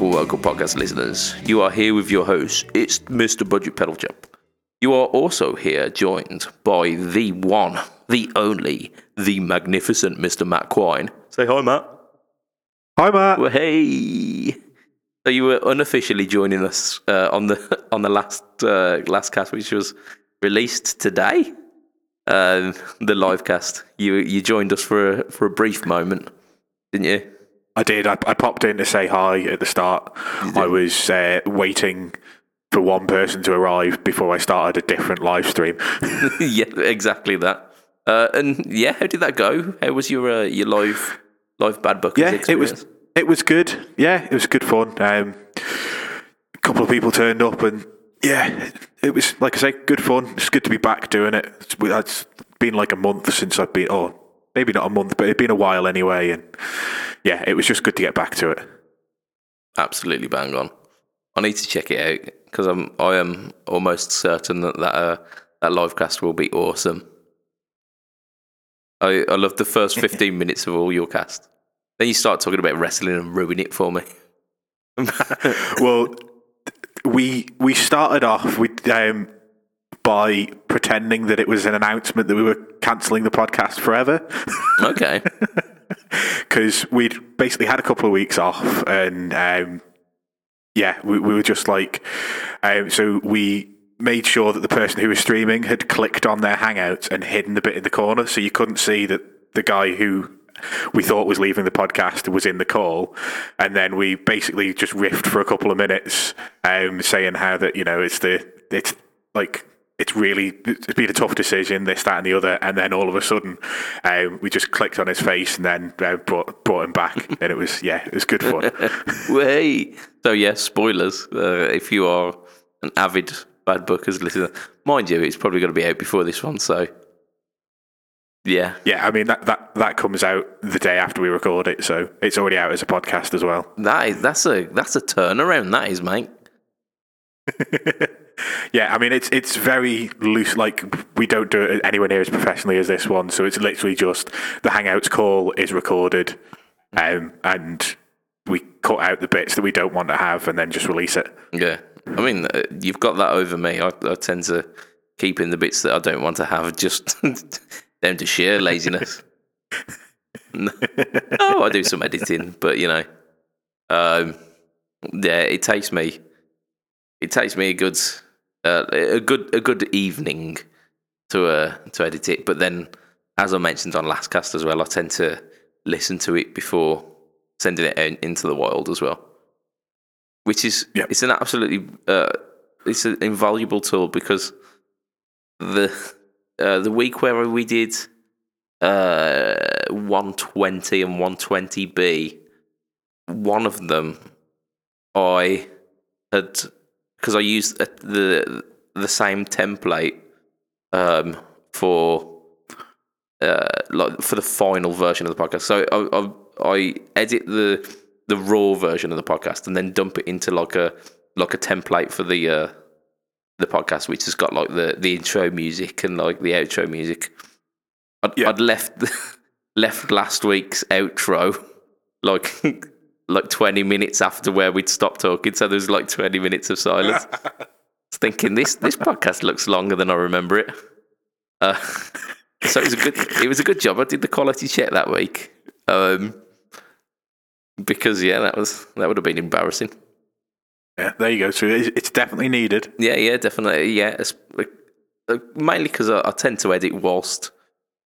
Welcome, welcome, welcome, podcast listeners. You are here with your host. It's Mr. Budget Pedal Jump. You are also here joined by the one, the only, the magnificent Mr. Matt Quine. Say hi, Matt. Hi, Matt. Well, hey. So you were unofficially joining us uh, on the on the last uh, last cast, which was released today. Um, the live cast. You you joined us for a, for a brief moment, didn't you? I did. I, I popped in to say hi at the start. I was uh, waiting for one person to arrive before I started a different live stream. yeah, exactly that. Uh, and yeah, how did that go? How was your uh, your live live bad book? yeah, it was it was good. Yeah, it was good fun. Um, a couple of people turned up, and yeah, it was like I say, good fun. It's good to be back doing it. It's, it's been like a month since I've been. Oh, maybe not a month, but it'd been a while anyway. And yeah, it was just good to get back to it. Absolutely bang on. I need to check it out because I'm I am almost certain that that uh, that live cast will be awesome. I I love the first fifteen minutes of all your cast. Then you start talking about wrestling and ruin it for me. well, we we started off with um, by pretending that it was an announcement that we were cancelling the podcast forever. Okay. Because we'd basically had a couple of weeks off, and um, yeah, we, we were just like, um, so we made sure that the person who was streaming had clicked on their Hangouts and hidden the bit in the corner, so you couldn't see that the guy who we thought was leaving the podcast was in the call, and then we basically just riffed for a couple of minutes, um, saying how that you know it's the it's like it's really it's been a tough decision, this, that, and the other, and then all of a sudden, um, we just clicked on his face and then uh, brought brought him back, and it was yeah, it was good fun. hey, so yeah, spoilers. Uh, if you are an avid Bad Bookers listener, mind you, it's probably going to be out before this one, so yeah, yeah. I mean that that that comes out the day after we record it, so it's already out as a podcast as well. That is that's a that's a turnaround. That is, mate. yeah, I mean it's it's very loose. Like we don't do it anywhere near as professionally as this one, so it's literally just the Hangouts call is recorded, um, and we cut out the bits that we don't want to have, and then just release it. Yeah, I mean uh, you've got that over me. I, I tend to keep in the bits that I don't want to have, just down to sheer laziness. oh, I do some editing, but you know, um, yeah, it takes me it takes me a good uh, a good a good evening to uh, to edit it. But then, as I mentioned on last cast as well, I tend to listen to it before sending it into the wild as well. Which is it's an absolutely uh, it's an invaluable tool because the uh, the week where we did uh, 120 and 120b, one of them I had because I used the the same template um, for uh, like for the final version of the podcast. So I, I, I edit the the raw version of the podcast and then dump it into like a like a template for the uh, the podcast, which has got like the the intro music and like the outro music. I'd, yeah. I'd left left last week's outro like like 20 minutes after where we'd stopped talking. So there was like 20 minutes of silence. I was thinking this this podcast looks longer than I remember it. Uh, so it was a good it was a good job. I did the quality check that week. Um, because yeah, that was that would have been embarrassing. Yeah, there you go. So it's definitely needed. Yeah, yeah, definitely. Yeah, it's, uh, mainly because I, I tend to edit whilst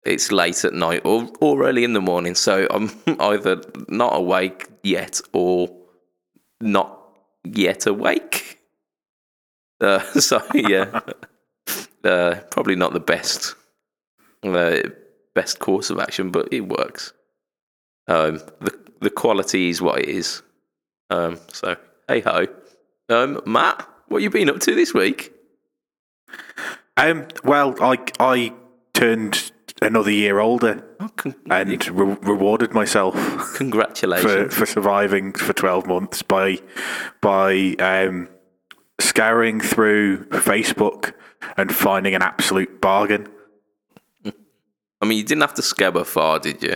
it's late at night or, or early in the morning. So I'm either not awake yet or not yet awake. Uh, so yeah, uh, probably not the best uh, best course of action, but it works. Um, the the quality is what it is. Um, so hey ho, um, Matt, what you been up to this week? Um, well, I I turned another year older oh, con- and re- rewarded myself. Congratulations for, for surviving for twelve months by by um, scouring through Facebook and finding an absolute bargain. I mean, you didn't have to scabber far, did you?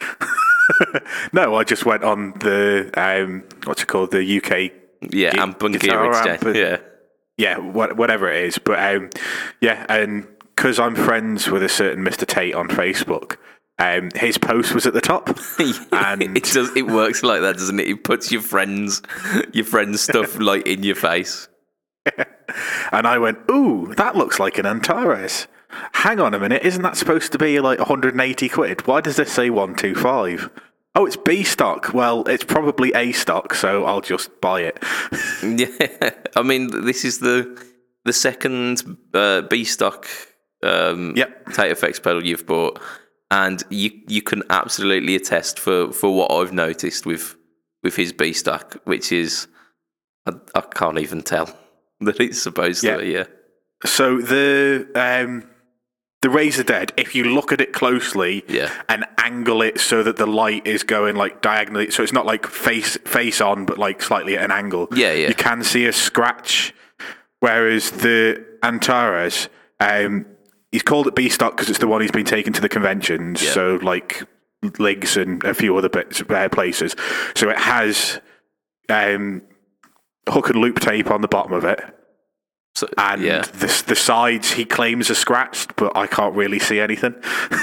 no, I just went on the um, what's it called, the UK. Yeah, and guitar gear amp and- Yeah. Yeah, what, whatever it is. But um, yeah, and because I'm friends with a certain Mr. Tate on Facebook, um, his post was at the top, and it does. It works like that, doesn't it? It puts your friends, your friends' stuff like in your face. and I went, "Ooh, that looks like an Antares." Hang on a minute, isn't that supposed to be like 180 quid? Why does this say 125? Oh, it's B stock. Well, it's probably A stock, so I'll just buy it. Yeah, I mean, this is the the second uh, B stock um, Yep. Tate Effects pedal you've bought, and you you can absolutely attest for, for what I've noticed with with his B stock, which is I, I can't even tell that it's supposed Yeah. to. be, Yeah, So the um, the Raise the Dead, if you look at it closely Yeah. and angle it so that the light is going like diagonally, so it's not like face face on, but like slightly at an angle. Yeah, yeah. You can see a scratch. Whereas the Antares, um, he's called it B stock because it's the one he's been taken to the conventions. Yeah. So like Ligs and a few other bits, uh, places. So it has um, hook and loop tape on the bottom of it so, and yeah. the the sides he claims are scratched, but I can't really see anything.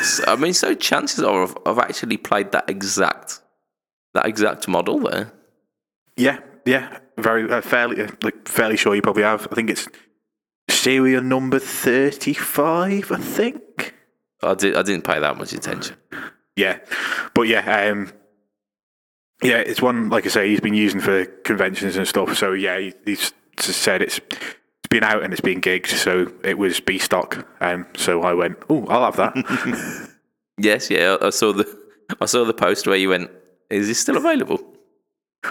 So, I mean, so chances are I've, I've actually played that exact that exact model there. yeah, yeah, very uh, fairly uh, like fairly sure you probably have. I think it's serial number thirty five. I think. I did. I didn't pay that much attention. Yeah, but yeah, um, yeah, it's one like I say he's been using for conventions and stuff. So yeah, he, he's said it's it's been out and it's been gigged, so it was B stock. Um, so I went, oh, I'll have that. Yes, yeah. I saw the I saw the post where you went. Is this still available?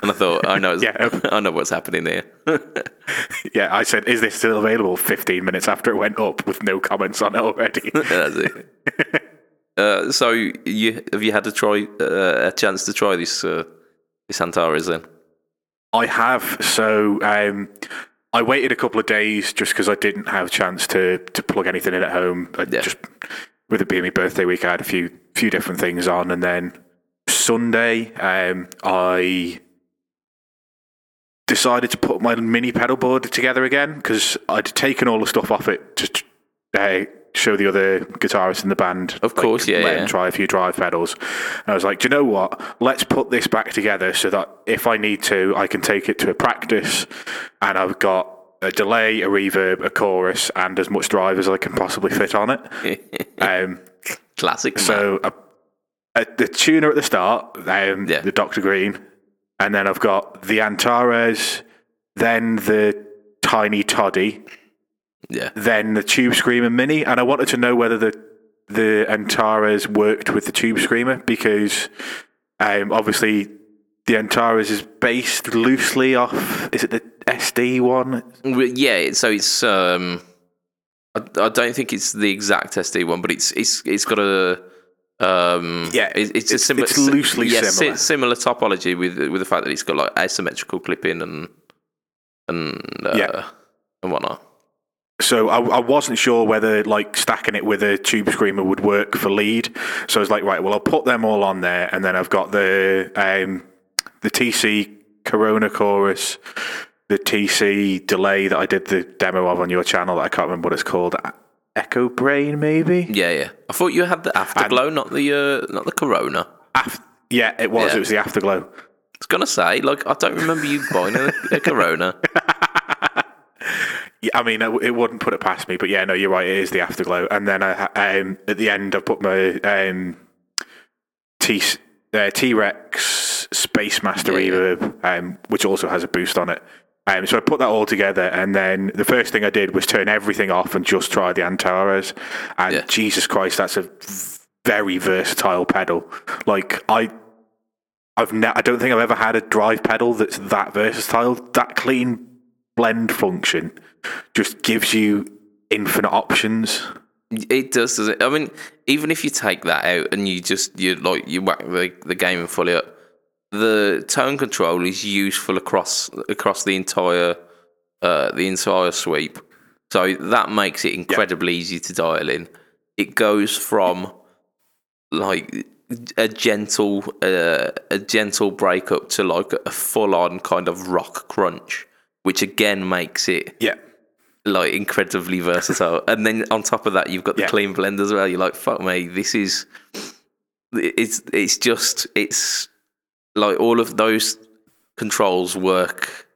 And I thought, I know, Yeah. I know what's happening here. yeah, I said, is this still available? Fifteen minutes after it went up, with no comments on it already. That's it. Uh, so you have you had to try uh, a chance to try this uh, this Antares then? I have. So um, I waited a couple of days just because I didn't have a chance to to plug anything in at home. I Yeah. Just with it being my birthday week, I had a few few different things on, and then Sunday um, I decided to put my mini pedal board together again because I'd taken all the stuff off it to uh, show the other guitarists in the band. Of course, yeah, let yeah. him try a few drive pedals. And I was like, do you know what? Let's put this back together so that if I need to, I can take it to a practice, and I've got a delay, a reverb, a chorus, and as much drive as I can possibly fit on it. um, Classic. so a, a, the tuner at the start, um, Yeah. the Doctor Green, and then I've got the Antares, then the Tiny Toddy, yeah, then the Tube Screamer Mini, and I wanted to know whether the the Antares worked with the Tube Screamer because um, obviously the Antares is based loosely off. Is it the SD one? Yeah. So it's um, I, I don't think it's the exact SD one, but it's it's it's got a um, Yeah, it- it's, a it's- similar, it's loosely yeah, similar. si- similar topology with with the fact that it's got like asymmetrical clipping and and uh, Yeah. and whatnot. So I, I wasn't sure whether like stacking it with a tube screamer would work for lead. So I was like, right, well, I'll put them all on there, and then I've got the um, the TC Corona chorus, the TC delay that I did the demo of on your channel. That I can't remember what it's called. Echo Brain, maybe. Yeah, yeah. I thought you had the afterglow, not the uh, not the Corona. Af- yeah, it was. Yeah. It was the afterglow. I was gonna say, like, I don't remember you buying a, a Corona. Yeah, I mean, it, it wouldn't put it past me, but yeah, no, you're right. It is the afterglow, and then I, um, at the end, I put my um, T uh, T Rex Space Master Yeah, yeah. reverb, um, which also has a boost on it. Um, so I put that all together, and then the first thing I did was turn everything off and just try the Antares. And Yeah. Jesus Christ, that's a very versatile pedal. Like I, I've ne- I don't think I've ever had a drive pedal that's that versatile. That clean blend function just gives you infinite options. It does, does it? I mean, even if you take that out and you just you like you whack the, the gain and fully up, the tone control is useful across across the entire uh, the entire sweep. So that makes it incredibly easy to dial in. It goes from like a gentle uh, a gentle break up to like a full on kind of rock crunch, which again makes it Yeah. like incredibly versatile. and then on top of that, you've got the Yeah. clean blend as well. You're like, fuck me, this is it's it's just it's like all of those controls work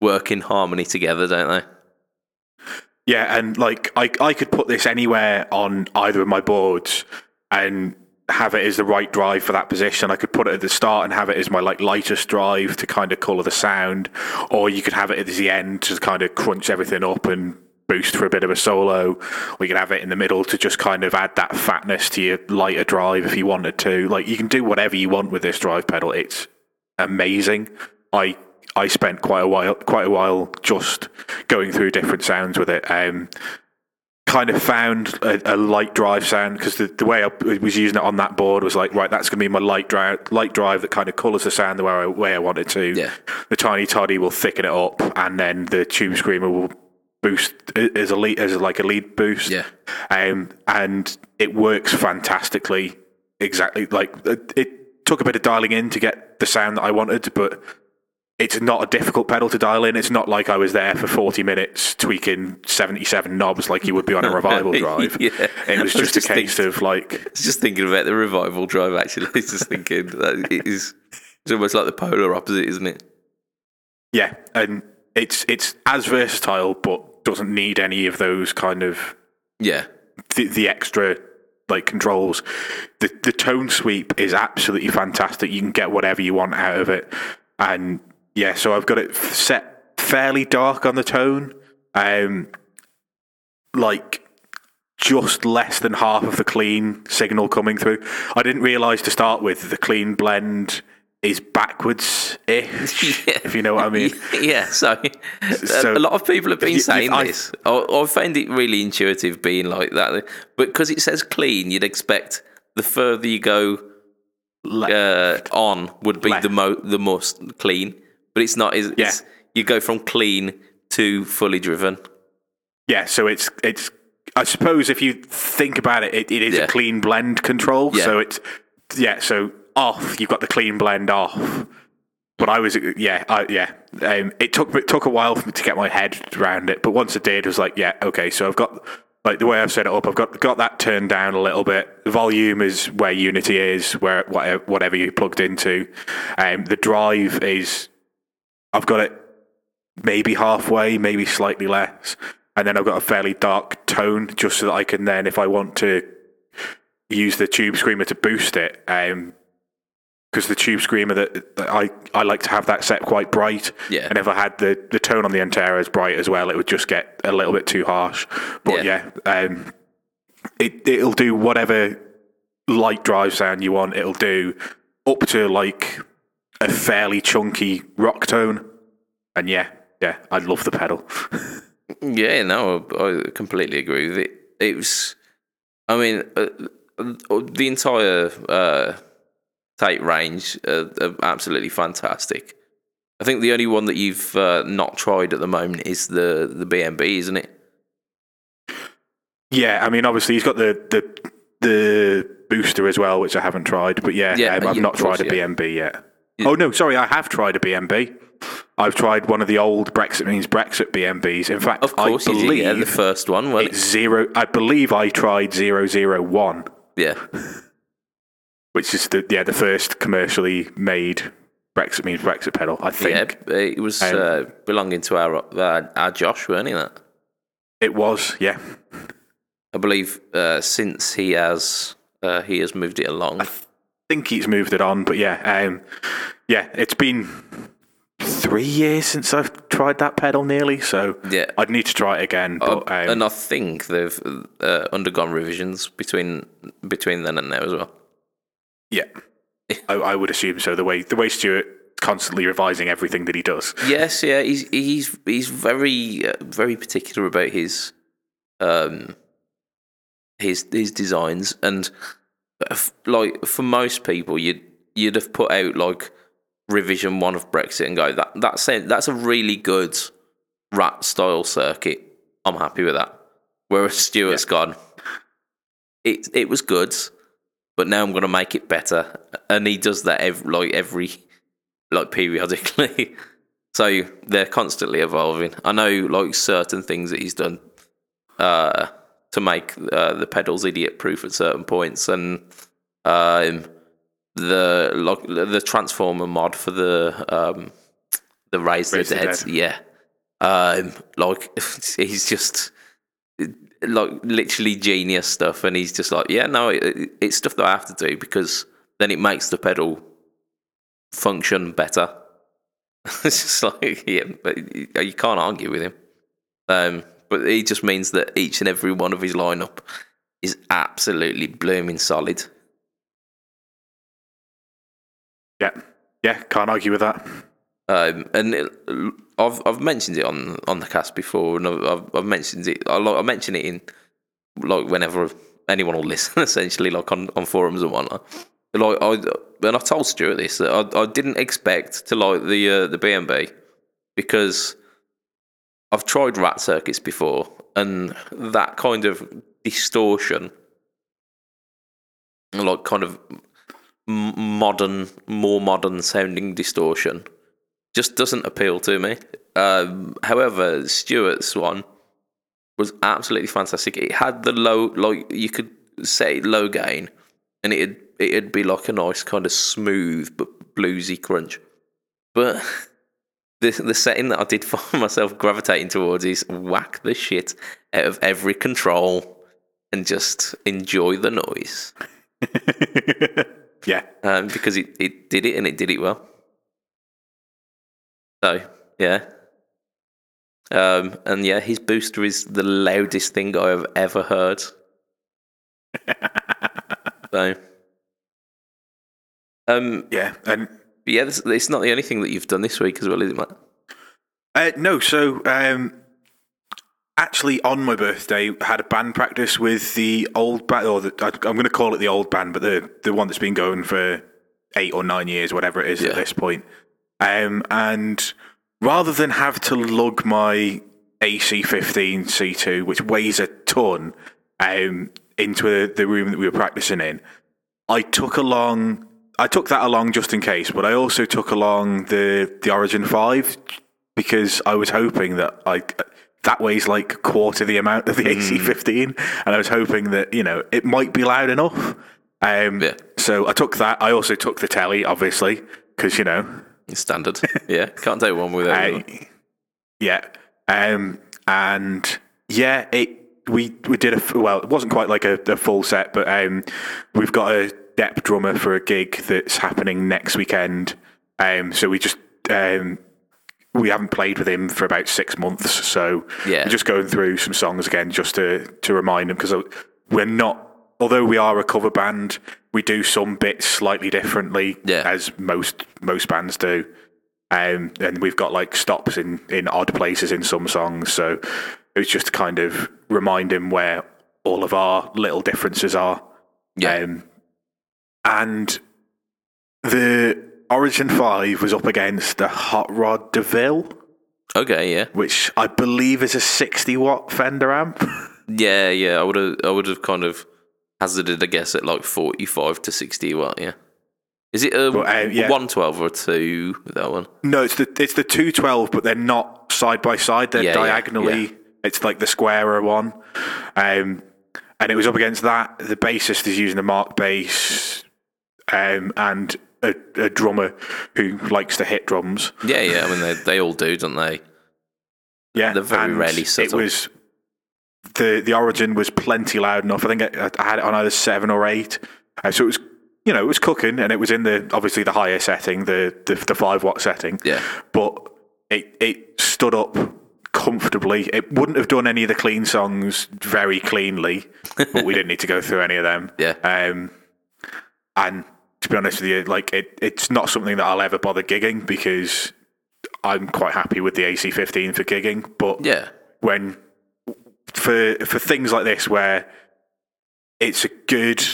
work in harmony together, don't they? Yeah, and like I, I could put this anywhere on either of my boards and have it as the right drive for that position. I could put it at the start and have it as my like lightest drive to kind of colour the sound, or you could have it at the end to kind of crunch everything up and boost for a bit of a solo. We could have it in the middle to just kind of add that fatness to your lighter drive if you wanted to. Like you can do whatever you want with this drive pedal. It's amazing. I I spent quite a while quite a while just going through different sounds with it. Um, kind of found a, a light drive sound because the, the way I was using it on that board was like right that's going to be my light drive light drive that kind of colours the sound the way I, way I want it to. Yeah. The tiny toddy will thicken it up and then the tube screamer will boost as a lead as like a lead boost. Yeah. Um, and it works fantastically. Exactly like it, it took a bit of dialing in to get the sound that I wanted, but it's not a difficult pedal to dial in. It's not like I was there for 40 minutes tweaking 77 knobs like you would be on a revival drive. Yeah. It was was just a case thinking- of like, I was just thinking about the revival drive. Actually, I was just thinking that it is it's almost like the polar opposite, isn't it? yeah, and it's it's as versatile, but doesn't need any of those kind of Yeah, the, the extra like controls. The the tone sweep is absolutely fantastic. You can get whatever you want out of it, and yeah, so I've got it set fairly dark on the tone, um, like just less than half of the clean signal coming through. I didn't realize to start with the clean blend is backwards ish, Yeah. if you know what I mean. yeah. So, So- a lot of people have been You- saying I- this. I, I find it really intuitive being like that, but because it says clean, you'd expect the further you go uh, on would be Left. the mo- the most clean, but it's not. It's, Yeah. it's- you go from clean to fully driven. Yeah, so it's it's. I suppose if you think about it, it, it is Yeah. a clean blend control. Yeah. So it's yeah. So off, you've got the clean blend off. But I was yeah I, yeah. Um, it took it took a while for me to get my head around it, but once I did, it was like yeah okay. So I've got like the way I've set it up, I've got got that turned down a little bit. The volume is where Unity is, where whatever, whatever you plugged into. Um, the drive is I've got it maybe halfway, maybe slightly less. And then I've got a fairly dark tone just so that I can then, if I want to use the tube screamer to boost it, because the tube screamer that, that I, I like to have that set quite bright. Yeah. And if I had the, the tone on the Antera as bright as well, it would just get a little bit too harsh. But yeah, um, it, it'll do whatever light drive sound you want, it'll do up to like a fairly chunky rock tone. And yeah, yeah, I love the pedal. Yeah, no, I completely agree with it. It was, I mean, uh, uh, the entire uh, tape range uh, are absolutely fantastic. I think the only one that you've uh, not tried at the moment is the the BMB, isn't it? Yeah, I mean, obviously he's got the the the booster as well, which I haven't tried. But yeah, Yeah, um, I've yeah, not course, tried a yeah. BMB yet. Oh no, sorry, I have tried a BMB. I've tried one of the old Brexit means Brexit BMBs. In fact, Of course, I believe did. Yeah, the first one, it? zero. I believe I tried zero zero one, Yeah, which is the yeah the first commercially made Brexit means Brexit pedal. I think yeah. It was Um, uh, belonging to our, our our Josh, weren't it? That it was. Yeah, I believe uh, since he has uh, he has moved it along. I think he's moved it on. But yeah, um, yeah, it's been three years since I've tried that pedal nearly. So Yeah. I'd need to try it again. Uh, But um, and I think they've uh, undergone revisions between between then and now as well. Yeah, I, I would assume so. The way the way Stuart constantly revising everything that he does. Yes, yeah, he's he's he's very uh, very particular about his um his his designs and uh, f- like for most people you'd you'd have put out like revision one of Brexit and go that that's it, that's a really good rat style circuit. I'm happy with that. Whereas Stuart's gone. It it was good, but now I'm going to make it better. And he does that every, like every, like periodically. so they're constantly evolving. I know like certain things that he's done uh, to make uh, the pedals idiot proof at certain points, and um, the like the transformer mod for the um, the raise the Raise the dead, Dead. yeah. Um, like he's just like literally genius stuff, and he's just like, yeah, no, it, it's stuff that I have to do because then it makes the pedal function better. it's just like, yeah, but you can't argue with him. Um, but he just means that each and every one of his lineup is absolutely blooming solid. Yeah, yeah, can't argue with that. Um, and it, I've I've mentioned it on, on the cast before, and I've, I've, mentioned it. I, I mention it in like whenever anyone will listen, essentially, like on, on forums and whatnot. Like I and I told Stuart this that I, I didn't expect to like the uh, the BMB because I've tried rat circuits before, and that kind of distortion, like kind of modern, more modern sounding distortion, just doesn't appeal to me. Um, however, Stuart's one was absolutely fantastic. It had the low, like you could say low gain, and it'd it'd be like a nice kind of smooth but bluesy crunch. But the the setting that I did find myself gravitating towards is whack the shit out of every control and just enjoy the noise yeah, um, because it, it did it and it did it well. So yeah, um, and yeah, his booster is the loudest thing I have ever heard. so, um, yeah, and yeah, this, it's not the only thing that you've done this week as well, is it, Matt? Uh, no, so um, actually, on my birthday, I had a band practice with the old band, or the, I, I'm going to call it the old band, but the the one that's been going for eight or nine years, whatever it is Yeah. at this point. Um, and rather than have to lug my AC15 C2, which weighs a ton, um, into the, the room that we were practicing in, I took along. I took that along just in case, but I also took along the the Origin Five because I was hoping that I that weighs like a quarter the amount of the AC15, and I was hoping that you know it might be loud enough. Um, Yeah. So I took that. I also took the telly, obviously, because you know Standard. yeah, can't take one without other. Yeah. Um, and yeah, it we we did a well. It wasn't quite like a, a full set, but um, we've got a depth drummer for a gig that's happening next weekend. Um, so we just um, we haven't played with him for about six months, so Yeah. we're just going through some songs again just to to remind him because we're not. Although we are a cover band, we do some bits slightly differently, Yeah. as most most bands do. Um, and we've got like stops in, in odd places in some songs. So it was just kind of reminding where all of our little differences are. Yeah. Um, and the Origin 5 was up against the Hot Rod DeVille, Okay, yeah, which I believe is a 60 watt Fender amp. yeah, yeah. I would have, I would have kind of hazarded a guess at like forty-five to sixty watt. Yeah, is it a But, uh, yeah. one twelve or a two? That one. no, it's the it's the 212, but they're not side by side. They're Yeah, diagonally. yeah. It's like the squarer one. Um, and it was up against that. The bassist is using a Markbass um, and a, a drummer who likes to hit drums. Yeah, yeah. I mean, they they all do, don't they? Yeah, They're very and rarely It subtle. was the the origin was plenty loud enough. I think I, I had it on either seven or eight, uh, so it was you know it was cooking, and it was in the obviously the higher setting, the the, the five watt setting. Yeah. but it it stood up comfortably. It wouldn't have done any of the clean songs very cleanly, but we didn't need to go through any of them. Yeah. Um, and to be honest with you, like it, it's not something that I'll ever bother gigging because I'm quite happy with the AC15 for gigging. But Yeah, when for for things like this where it's a good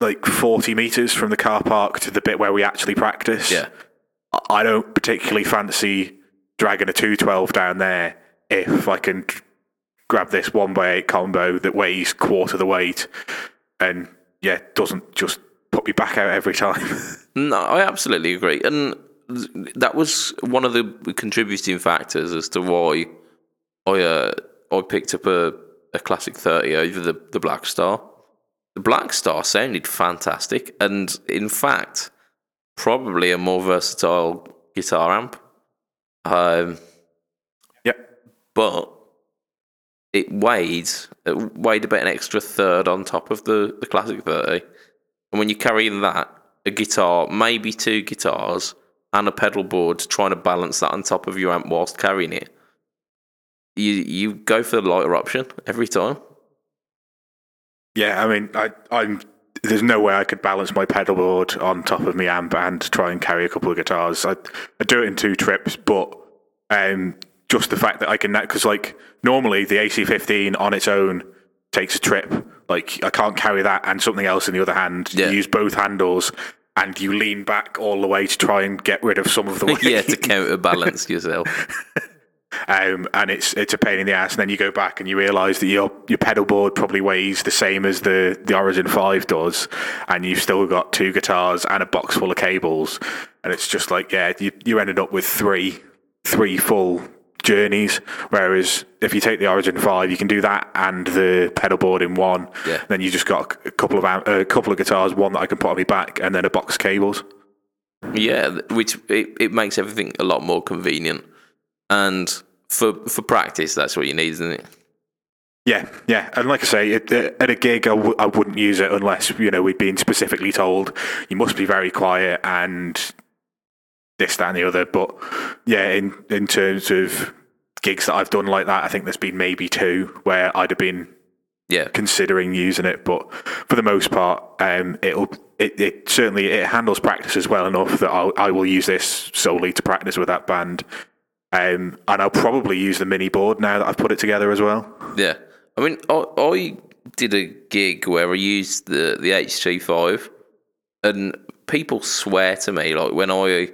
like 40 meters from the car park to the bit where we actually practice. yeah, I- don't particularly fancy dragging a 212 down there if I can grab this one by eight combo that weighs quarter the weight and yeah, doesn't just put me back out every time. No, I absolutely agree, and that was one of the contributing factors as to why I uh, I picked up a, a classic thirty over the the Blackstar. The Blackstar sounded fantastic, and in fact, probably a more versatile guitar amp. Um, yep. but it weighed it weighed about an extra third on top of the, the classic 30 and when you carry that a guitar maybe two guitars and a pedal board trying to balance that on top of your amp whilst carrying it you you go for the lighter option every time Yeah, I mean, I, I'm. There's no way I could balance my pedal board on top of my amp and try and carry a couple of guitars. I, I do it in two trips, but um, just the fact that I can because like normally the AC15 on its own takes a trip. Like I can't carry that and something else in the other hand. Yeah. You use both handles and you lean back all the way to try and get rid of some of the weight. yeah to counterbalance yourself um, and it's it's a pain in the ass. And then you go back and you realise that your your pedal board probably weighs the same as the the Origin Five does, and you've still got two guitars and a box full of cables, and it's just like yeah, you you ended up with three three full journeys. Whereas if you take the Origin Five, you can do that and the pedal board in one. Yeah. Then you just got a couple of a couple of guitars, one that I can put on my back, and then a box of cables. Yeah, which it, it makes everything a lot more convenient. And for for practice, that's what you need, isn't it? Yeah, yeah, and like I say, it, uh, at a gig, I w- I wouldn't use it unless you know we'd been specifically told you must be very quiet and this, that, and the other. But yeah, in in terms of gigs that I've done like that, I think there's been maybe two where I'd have been Yeah, considering using it, but for the most part, um, it'll it, it certainly it handles practice as well enough that I'll, I will use this solely to practice with that band, um, and I'll probably use the mini board now that I've put it together as well. yeah. I mean, I, I did a gig where I used the the HT5, and people swear to me like when I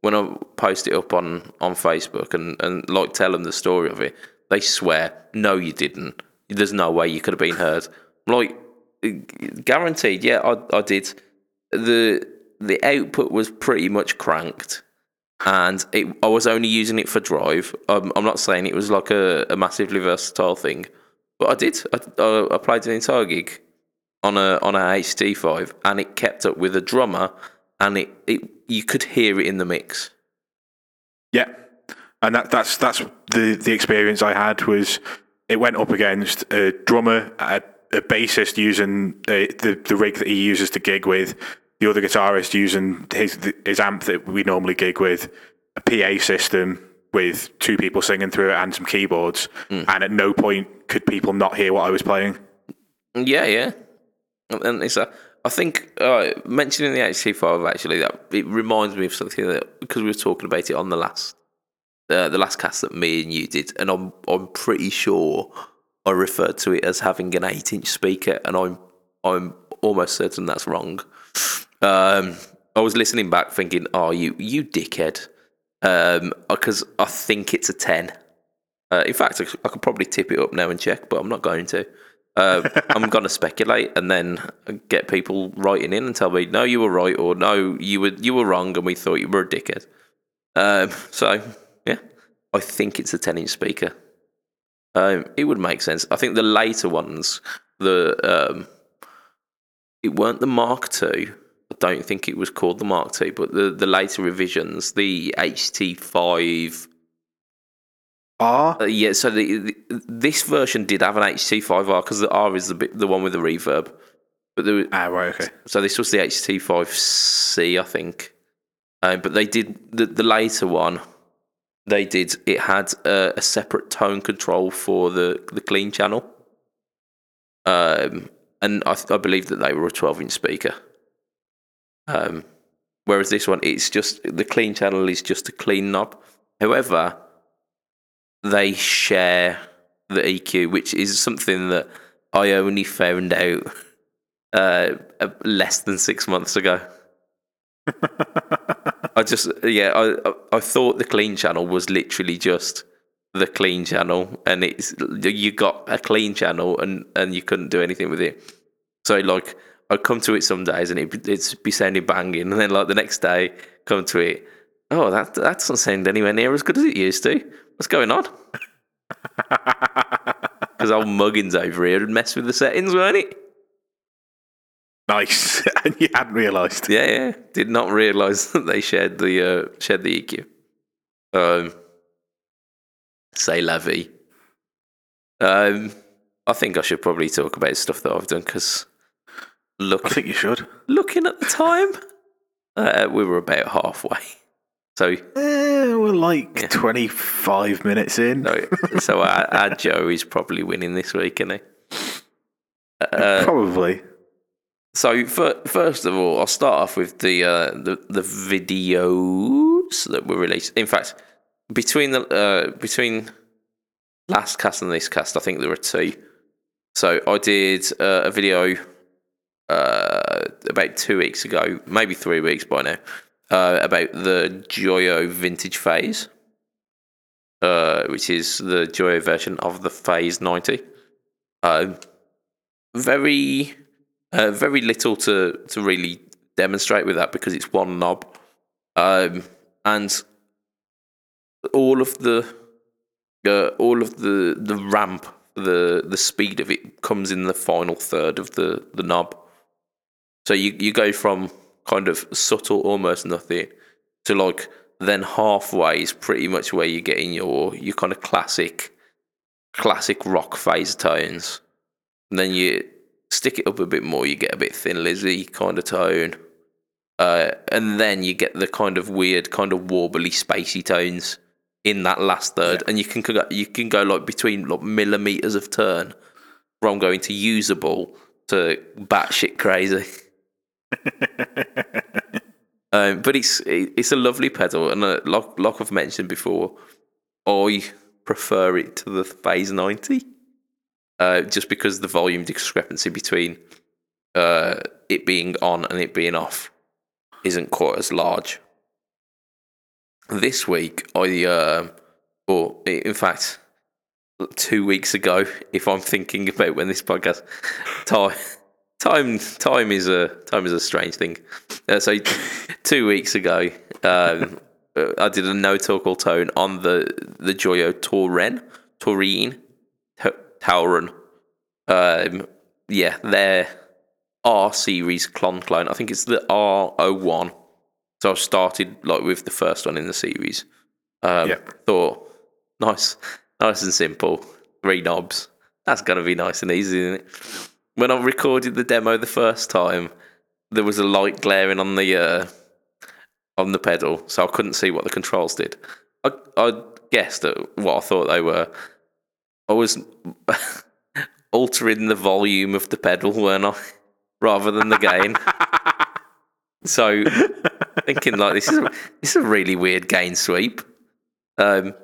when I post it up on on Facebook and and like tell them the story of it, they swear, no, you didn't. There's no way you could have been heard. Like, guaranteed, yeah, I I did. the The output was pretty much cranked. And it, I was only using it for drive. Um, I'm not saying it was like a, a massively versatile thing, but I did. I, I, I played an entire gig on a on a HT5, and it kept up with a drummer, and it, it you could hear it in the mix. Yeah, and that that's that's the the experience I had was it went up against a drummer, a, a bassist using the, the the rig that he uses to gig with, the other guitarist using his his amp that we normally gig with, a PA system with two people singing through it and some keyboards, and at no point could people not hear what I was playing. Yeah, yeah. And it's a, I think uh, mentioning the HT5 actually that it reminds me of something that because we were talking about it on the last uh, the last cast that me and you did, and I'm I'm pretty sure I referred to it as having an eight inch speaker, and I'm I'm almost certain that's wrong. Um, I was listening back thinking, "Oh, you you dickhead," because I think it's a ten. Uh, in fact, I, I could probably tip it up now and check, but I'm not going to. Uh, I'm going to speculate and then get people writing in and tell me, no, you were right, or no, you were you were wrong, and we thought you were a dickhead. Um, so yeah, I think it's a 10 inch speaker. Um, it would make sense. I think the later ones, the um, it weren't the Mark II. I don't think it was called the Mark II, but the, the later revisions, the HT5 R. uh, yeah, so the, the, this version did have an HT5R because the R is the bit, the one with the reverb. But there, was, Ah, right, okay. so this was the HT5C, I think. Um, but they did the, the later one. They did. It had a, a separate tone control for the the clean channel. Um, and I, I believe that they were a 12 inch speaker. Um, whereas this one, it's just the clean channel is just a clean knob. However, they share the EQ, which is something that I only found out uh, uh, less than six months ago. I just, yeah, I, I I thought the clean channel was literally just the clean channel, and it's you got a clean channel, and and you couldn't do anything with it. So like, I'd come to it some days and it'd, it'd be sounding banging, and then like the next day, come to it, oh that that doesn't sound anywhere near as good as it used to. What's going on? Because old Muggins over here had messed with the settings, weren't it? Nice. and you hadn't realised. Yeah, yeah. Did not realise that they shared the uh, shared the EQ. Um, say vie. Um, I think I should probably talk about stuff that I've done because look, I think you should. looking at the time, uh, we were about halfway. So, Eh, we're like 25 minutes in. no, so our, our Joe is probably winning this week, isn't he? Uh, Probably. So fir- first of all, I'll start off with the uh, the the videos that were released. In fact, between the uh, between last cast and this cast, I think there were two. So I did uh, a video uh, about two weeks ago, maybe three weeks by now, uh, about the Joyo Vintage Phase, uh, which is the Joyo version of the Phase ninety. Um, very uh, very little to to really demonstrate with that because it's one knob, um, and all of the uh, all of the the ramp, the the speed of it comes in the final third of the the knob. So you you go from kind of subtle, almost nothing, to like then halfway is pretty much where you're getting your your kind of classic classic rock phase tones. And then you stick it up a bit more, you get a bit thin Lizzy kind of tone. Uh, and then you get the kind of weird, kind of warbly, spacey tones in that last third, and you can go, you can go like between like millimeters of turn from going to usable to batshit crazy. um, but it's it's a lovely pedal, and uh, like like I've mentioned before, I prefer it to the Phase ninety uh, just because the volume discrepancy between uh, it being on and it being off isn't quite as large. This week, I, uh, or in fact, two weeks ago, if I'm thinking about when this podcast, time, time, time is a time is a strange thing. Uh, so, two weeks ago, um, I did a no talk all tone on the the Joyo Touren, Taurine, Tauren. Um, yeah, their R series clone clone. I think it's the R01. So I started like with the first one in the series. Um, Yeah. Thought nice, nice and simple. Three knobs. That's gonna be nice and easy, isn't it? When I recorded the demo the first time, there was a light glaring on the uh, on the pedal, so I couldn't see what the controls did. I, I guessed at what I thought they were. I was altering the volume of the pedal, weren't I? Rather than the gain. so thinking like this is a, this is a really weird gain sweep. Um,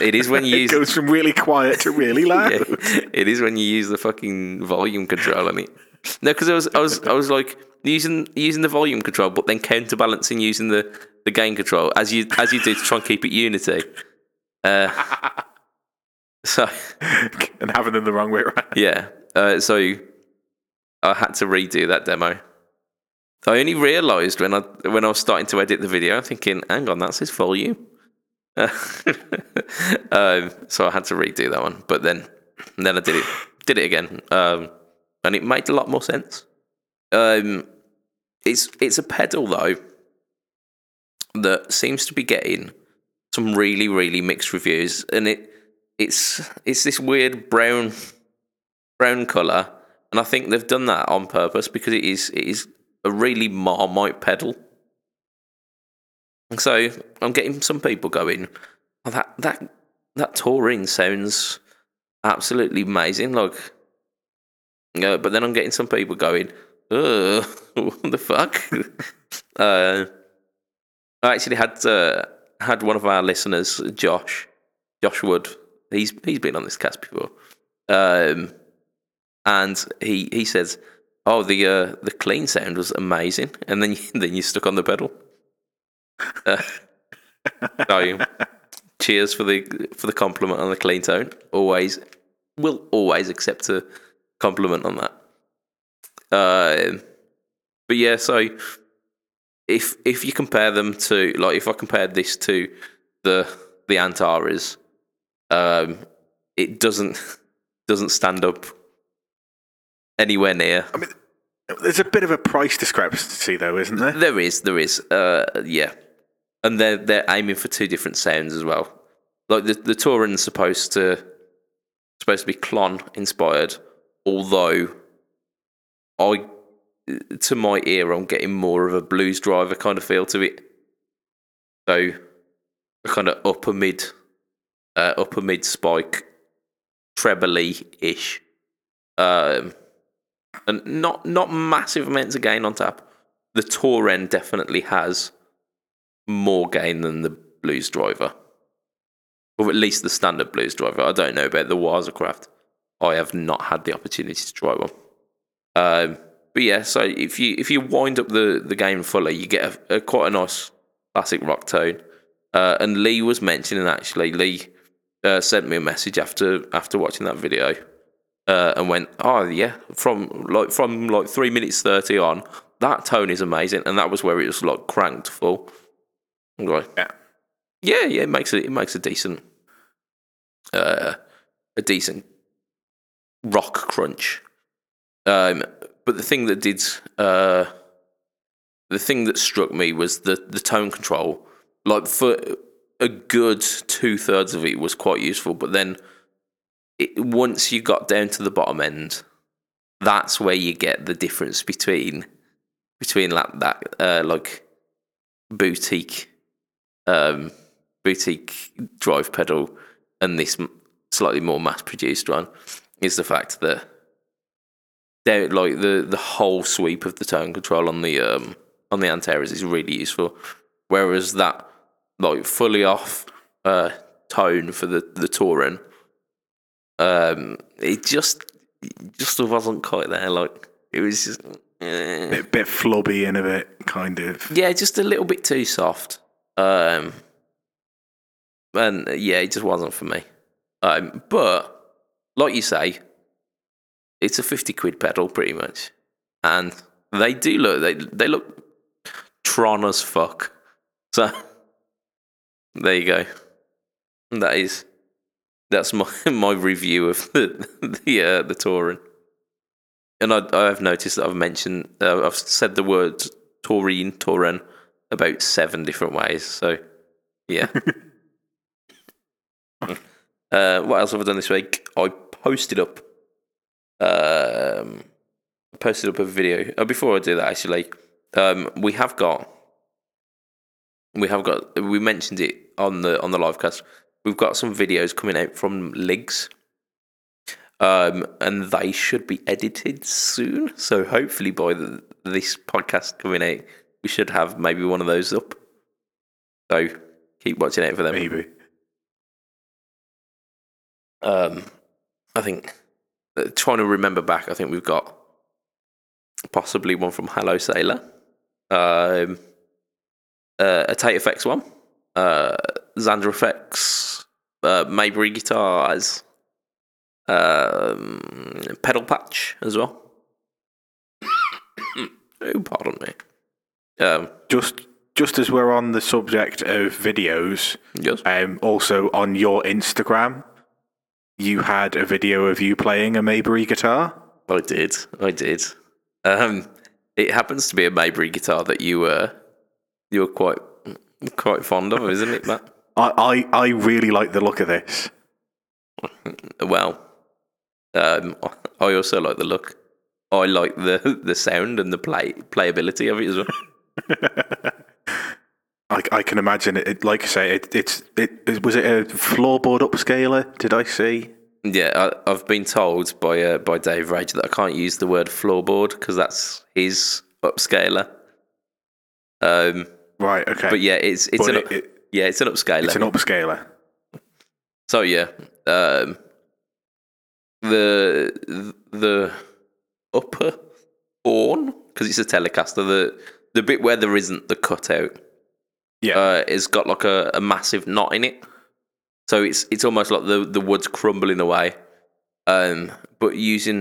it is when you use. It goes from really quiet to really loud. yeah, it is when you use the fucking volume control on it. No, because I was I was I was like using using the volume control, but then counterbalancing using the, the gain control as you as you do to try and keep it unity. Uh, so and having them the wrong way around. yeah, uh, so I had to redo that demo. I only realised when I when I was starting to edit the video, I'm thinking, hang on, that's his volume. um, so I had to redo that one, but then then I did it did it again, um, and it made a lot more sense. Um, it's it's a pedal though that seems to be getting some really really mixed reviews, and it it's it's this weird brown brown color, and I think they've done that on purpose because it is it is a really marmite pedal. So I'm getting some people going, oh, that that that Tauren sounds absolutely amazing. Like, uh, but then I'm getting some people going, what the fuck? uh, I actually had uh, had one of our listeners, Josh, Josh Wood. He's he's been on this cast before, um, and he he says, "Oh, the uh, the clean sound was amazing," and then then you stuck on the pedal. Uh, cheers for the for the compliment on the clean tone. Always will always accept a compliment on that. Um, but yeah, so if if you compare them to like if I compared this to the the Antares, um, it doesn't doesn't stand up anywhere near. I mean, there's a bit of a price discrepancy, though, isn't there? There is, there is, uh, yeah, and they're they're aiming for two different sounds as well. Like the the Tauren's supposed to supposed to be Klon inspired, although I to my ear I'm getting more of a blues driver kind of feel to it. So a kind of upper mid, uh, upper mid spike, trebly ish, um, and not not massive amounts of gain on tap. The Tauren definitely has more gain than the blues driver or at least the standard blues driver. I don't know about the Waza Craft. I have not had the opportunity to try one. Um, but yeah, so if you if you wind up the, the gain fully, you get a, a quite a nice classic rock tone. Uh, and Lee was mentioning actually, Lee uh, sent me a message after after watching that video, uh, and went, "Oh yeah, from like from like three minutes thirty on, that tone is amazing." And that was where it was like cranked full. I'm Yeah. yeah, yeah, it makes it it makes a decent, uh, a decent rock crunch. Um, but the thing that did, uh, the thing that struck me was the the tone control. Like for a good two thirds of it was quite useful, but then it, once you got down to the bottom end, that's where you get the difference between between that that uh, like boutique um, boutique drive pedal and this slightly more mass produced one is the fact that they like the the whole sweep of the tone control on the um on the Antares is really useful, whereas that like fully off uh tone for the the Tauren um it just it just wasn't quite there like it was just eh. Bit, bit flubby and a bit kind of. yeah just a little bit too soft um and yeah it just wasn't for me. Um but like you say it's a 50 quid pedal pretty much. And they do look they they look tron as fuck. So there you go. That is that's my my review of the the uh, the touring. And I, I've noticed that I've mentioned uh, I've said the word taurine touring about seven different ways so yeah uh, what else have I done this week I posted up um, posted up a video. Uh, before I do that, actually, um, we have got we have got we mentioned it on the on the live cast. We've got some videos coming out from Ligs, um, and they should be edited soon. So hopefully, by the, this podcast coming out, we should have maybe one of those up. So keep watching out for them. Maybe. Um, I think uh, trying to remember back. I think we've got possibly one from Hello Sailor, um, uh, a Tate Effects one, uh, Xander Effects, uh, Maybury guitars, um, Pedal Patch as well. oh, pardon me. Um, Just just as we're on the subject of videos, yes. um, also on your Instagram, you had a video of you playing a Maybury guitar. I did. I did. Um, it happens to be a Maybury guitar that you were you were quite quite fond of, isn't it, Matt? I, I, I really like the look of this. Well, um, I also like the look. I like the the sound and the play playability of it as well. I, I can imagine it, it. Like I say, it, it's it was it a floorboard upscaler? Did I see? Yeah, I, I've been told by uh, by Dave Rage that I can't use the word floorboard because that's his upscaler. Um, Right. Okay. but yeah, it's it's But an it- it- yeah, it's an upscaler. it's an upscaler. So yeah, um, the the upper horn because it's a Telecaster. The the bit where there isn't the cutout Yeah. uh, has got like a, a massive knot in it. So it's it's almost like the the wood's crumbling away. Um, but using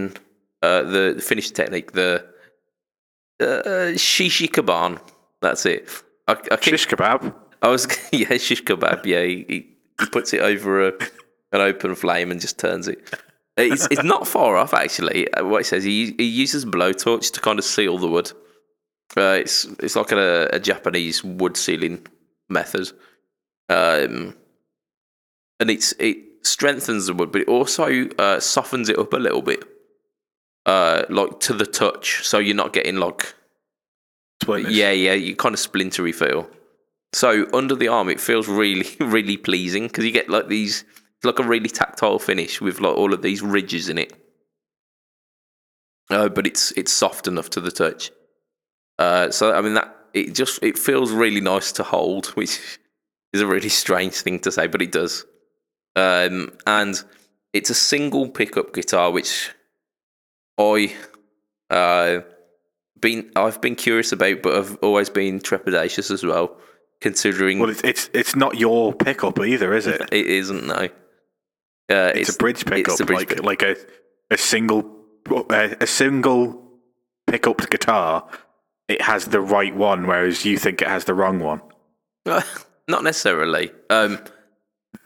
uh, the, finish technique, the Uh, shishi kaban. That's it. I, I keep Shish kebab. I was yeah, shish kebab. Yeah, he, he, he puts it over a, an open flame and just turns it. It's, it's not far off actually. uh, What he says, he he uses blowtorch to kind of seal the wood. Uh, it's it's like a, a Japanese wood sealing method, um, and it's it strengthens the wood, but it also uh, softens it up a little bit, uh, like to the touch, so you're not getting like Splinters. yeah, yeah, you kind of splintery feel. So under the arm, it feels really, really pleasing because you get like these, like a really tactile finish with like all of these ridges in it. Uh, but it's it's soft enough to the touch. Uh, so I mean that it just it feels really nice to hold, which is a really strange thing to say, but it does. Um, and it's a single pickup guitar, which I uh, been I've been curious about, but I've always been trepidatious as well, considering Well, it's, it's it's not your pickup either, is it? it isn't no. Uh, It's, a bridge pickup, It's a bridge like pickup. like a a single a, a single pickup guitar. It has the right one, whereas you think it has the wrong one. Not necessarily. Um,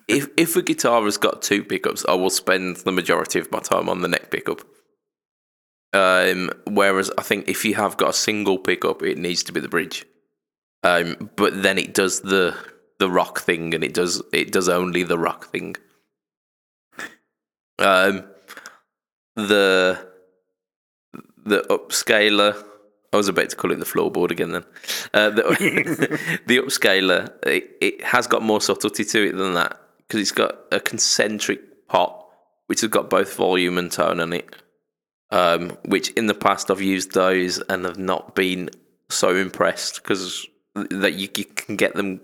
if if a guitar has got two pickups, I will spend the majority of my time on the neck pickup. Um, whereas I think if you have got a single pickup, it needs to be the bridge. Um, but then it does the the rock thing, and it does it does only the rock thing. Um, the the upscaler. I was about to call it the floorboard again. Then uh, the the upscaler it, it has got more subtlety to it than that because it's got a concentric pot which has got both volume and tone on it. Um, which in the past I've used those and have not been so impressed because that you, you can get them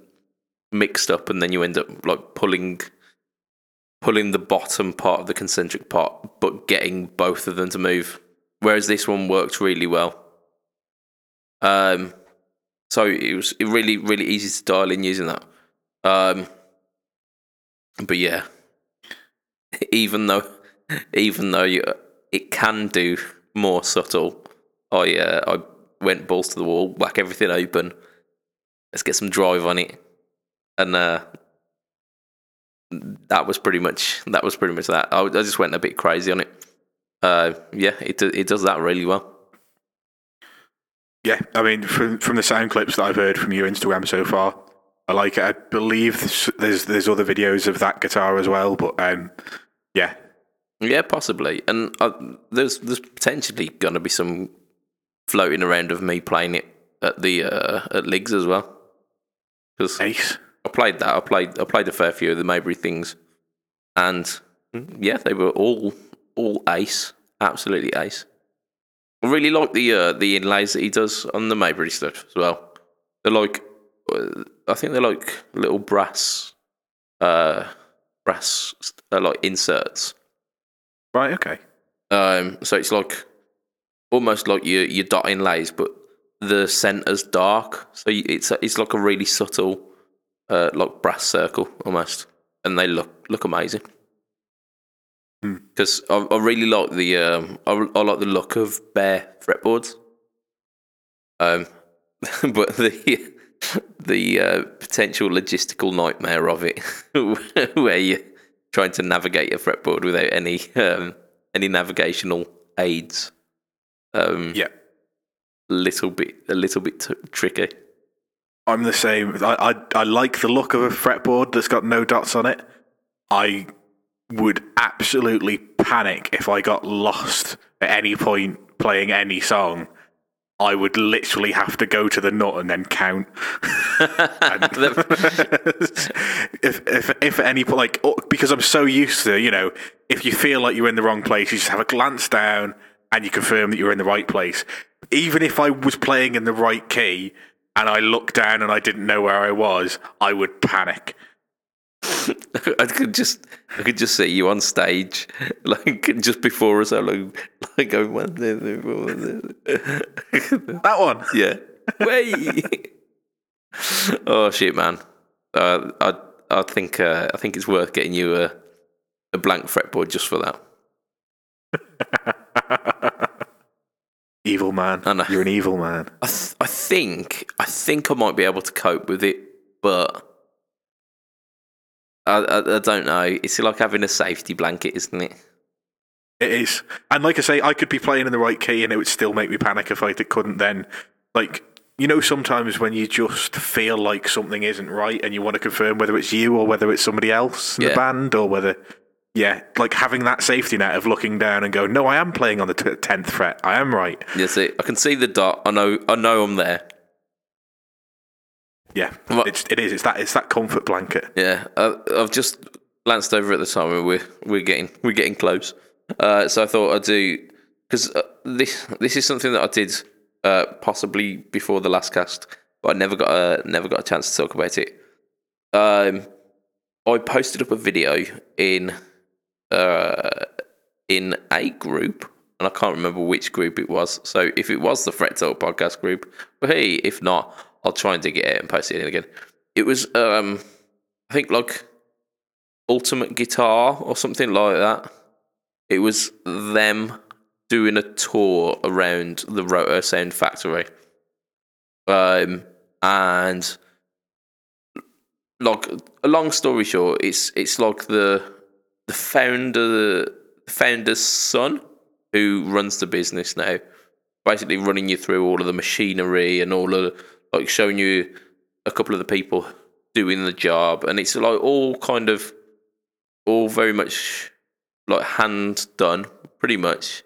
mixed up and then you end up like pulling pulling the bottom part of the concentric pot but getting both of them to move whereas this one worked really well um so it was really really easy to dial in using that um but yeah even though even though you, it can do more subtle i uh, i went balls to the wall whack everything open let's get some drive on it and uh that was pretty much that was pretty much that. I, I just went a bit crazy on it. Uh, yeah, it it does that really well. Yeah, I mean, from from the sound clips that I've heard from your Instagram so far, I like it. I believe there's there's, there's other videos of that guitar as well, but um, yeah, Yeah, possibly. And uh, there's there's potentially going to be some floating around of me playing it at the uh, at Ligs as well. Because ace. I played that. I played I played a fair few of the Maybury things, and mm, yeah, they were all all ace, absolutely ace. I really like the uh, the inlays that he does on the Maybury stuff as well. They're like, uh, I think they're like little brass, uh, brass uh, like inserts. Right, okay. Um, so it's like almost like your your dot inlays, but the center's dark. So it's it's like a really subtle, uh, like brass circle almost, and they look look amazing. Hmm. Because I, I really like the um, I, I like the look of bare fretboards. Um, but the the uh, potential logistical nightmare of it, where you're trying to navigate a fretboard without any um, any navigational aids. Um, Yeah, little bit a little bit t- tricky. I'm the same. I, I I like the look of a fretboard that's got no dots on it. I would absolutely panic if I got lost at any point playing any song. I would literally have to go to the nut and then count. And- if if if any point, like oh, because I'm so used to you know, if you feel like you're in the wrong place, you just have a glance down and you confirm that you're in the right place. Even if I was playing in the right key and I looked down and I didn't know where I was, I would panic. I could just I could just see you on stage, like just before us, like like going one there, there, one there. That one. yeah. Wait. oh shit, man. Uh, I I think uh, I think it's worth getting you a a blank fretboard just for that. Evil man. I know. You're an evil man. I, th- I think I think I might be able to cope with it, but I, I, I don't know. It's like having a safety blanket, isn't it? It is. And like I say, I could be playing in the right key and it would still make me panic if I couldn't then. Like, you know, sometimes when you just feel like something isn't right and you want to confirm whether it's you or whether it's somebody else in Yeah. the band or whether, yeah, like having that safety net of looking down and go, no, I am playing on the t- 10th fret. I am right. Yes, it. I can see the dot. I know. I know I'm there. Yeah, What- it's, it is. It's that, it's that comfort blanket. Yeah, I, I've just glanced over at the time and we're we're getting we're getting close. Uh, so I thought I'd do because uh, this this is something that I did uh, possibly before the last cast, but I never got a never got a chance to talk about it. Um, I posted up a video in uh, in a group, and I can't remember which group it was. So if it was the Fret Talk podcast group, but hey, if not, I'll try and dig it out and post it in again. It was um, I think like Ultimate Guitar or something like that. It was them doing a tour around the Rotosound Factory. Um, and like a long story short, it's it's like the the founder the founder's son who runs the business now, basically running you through all of the machinery and all of like showing you a couple of the people doing the job, and it's like all kind of all very much like hand done, pretty much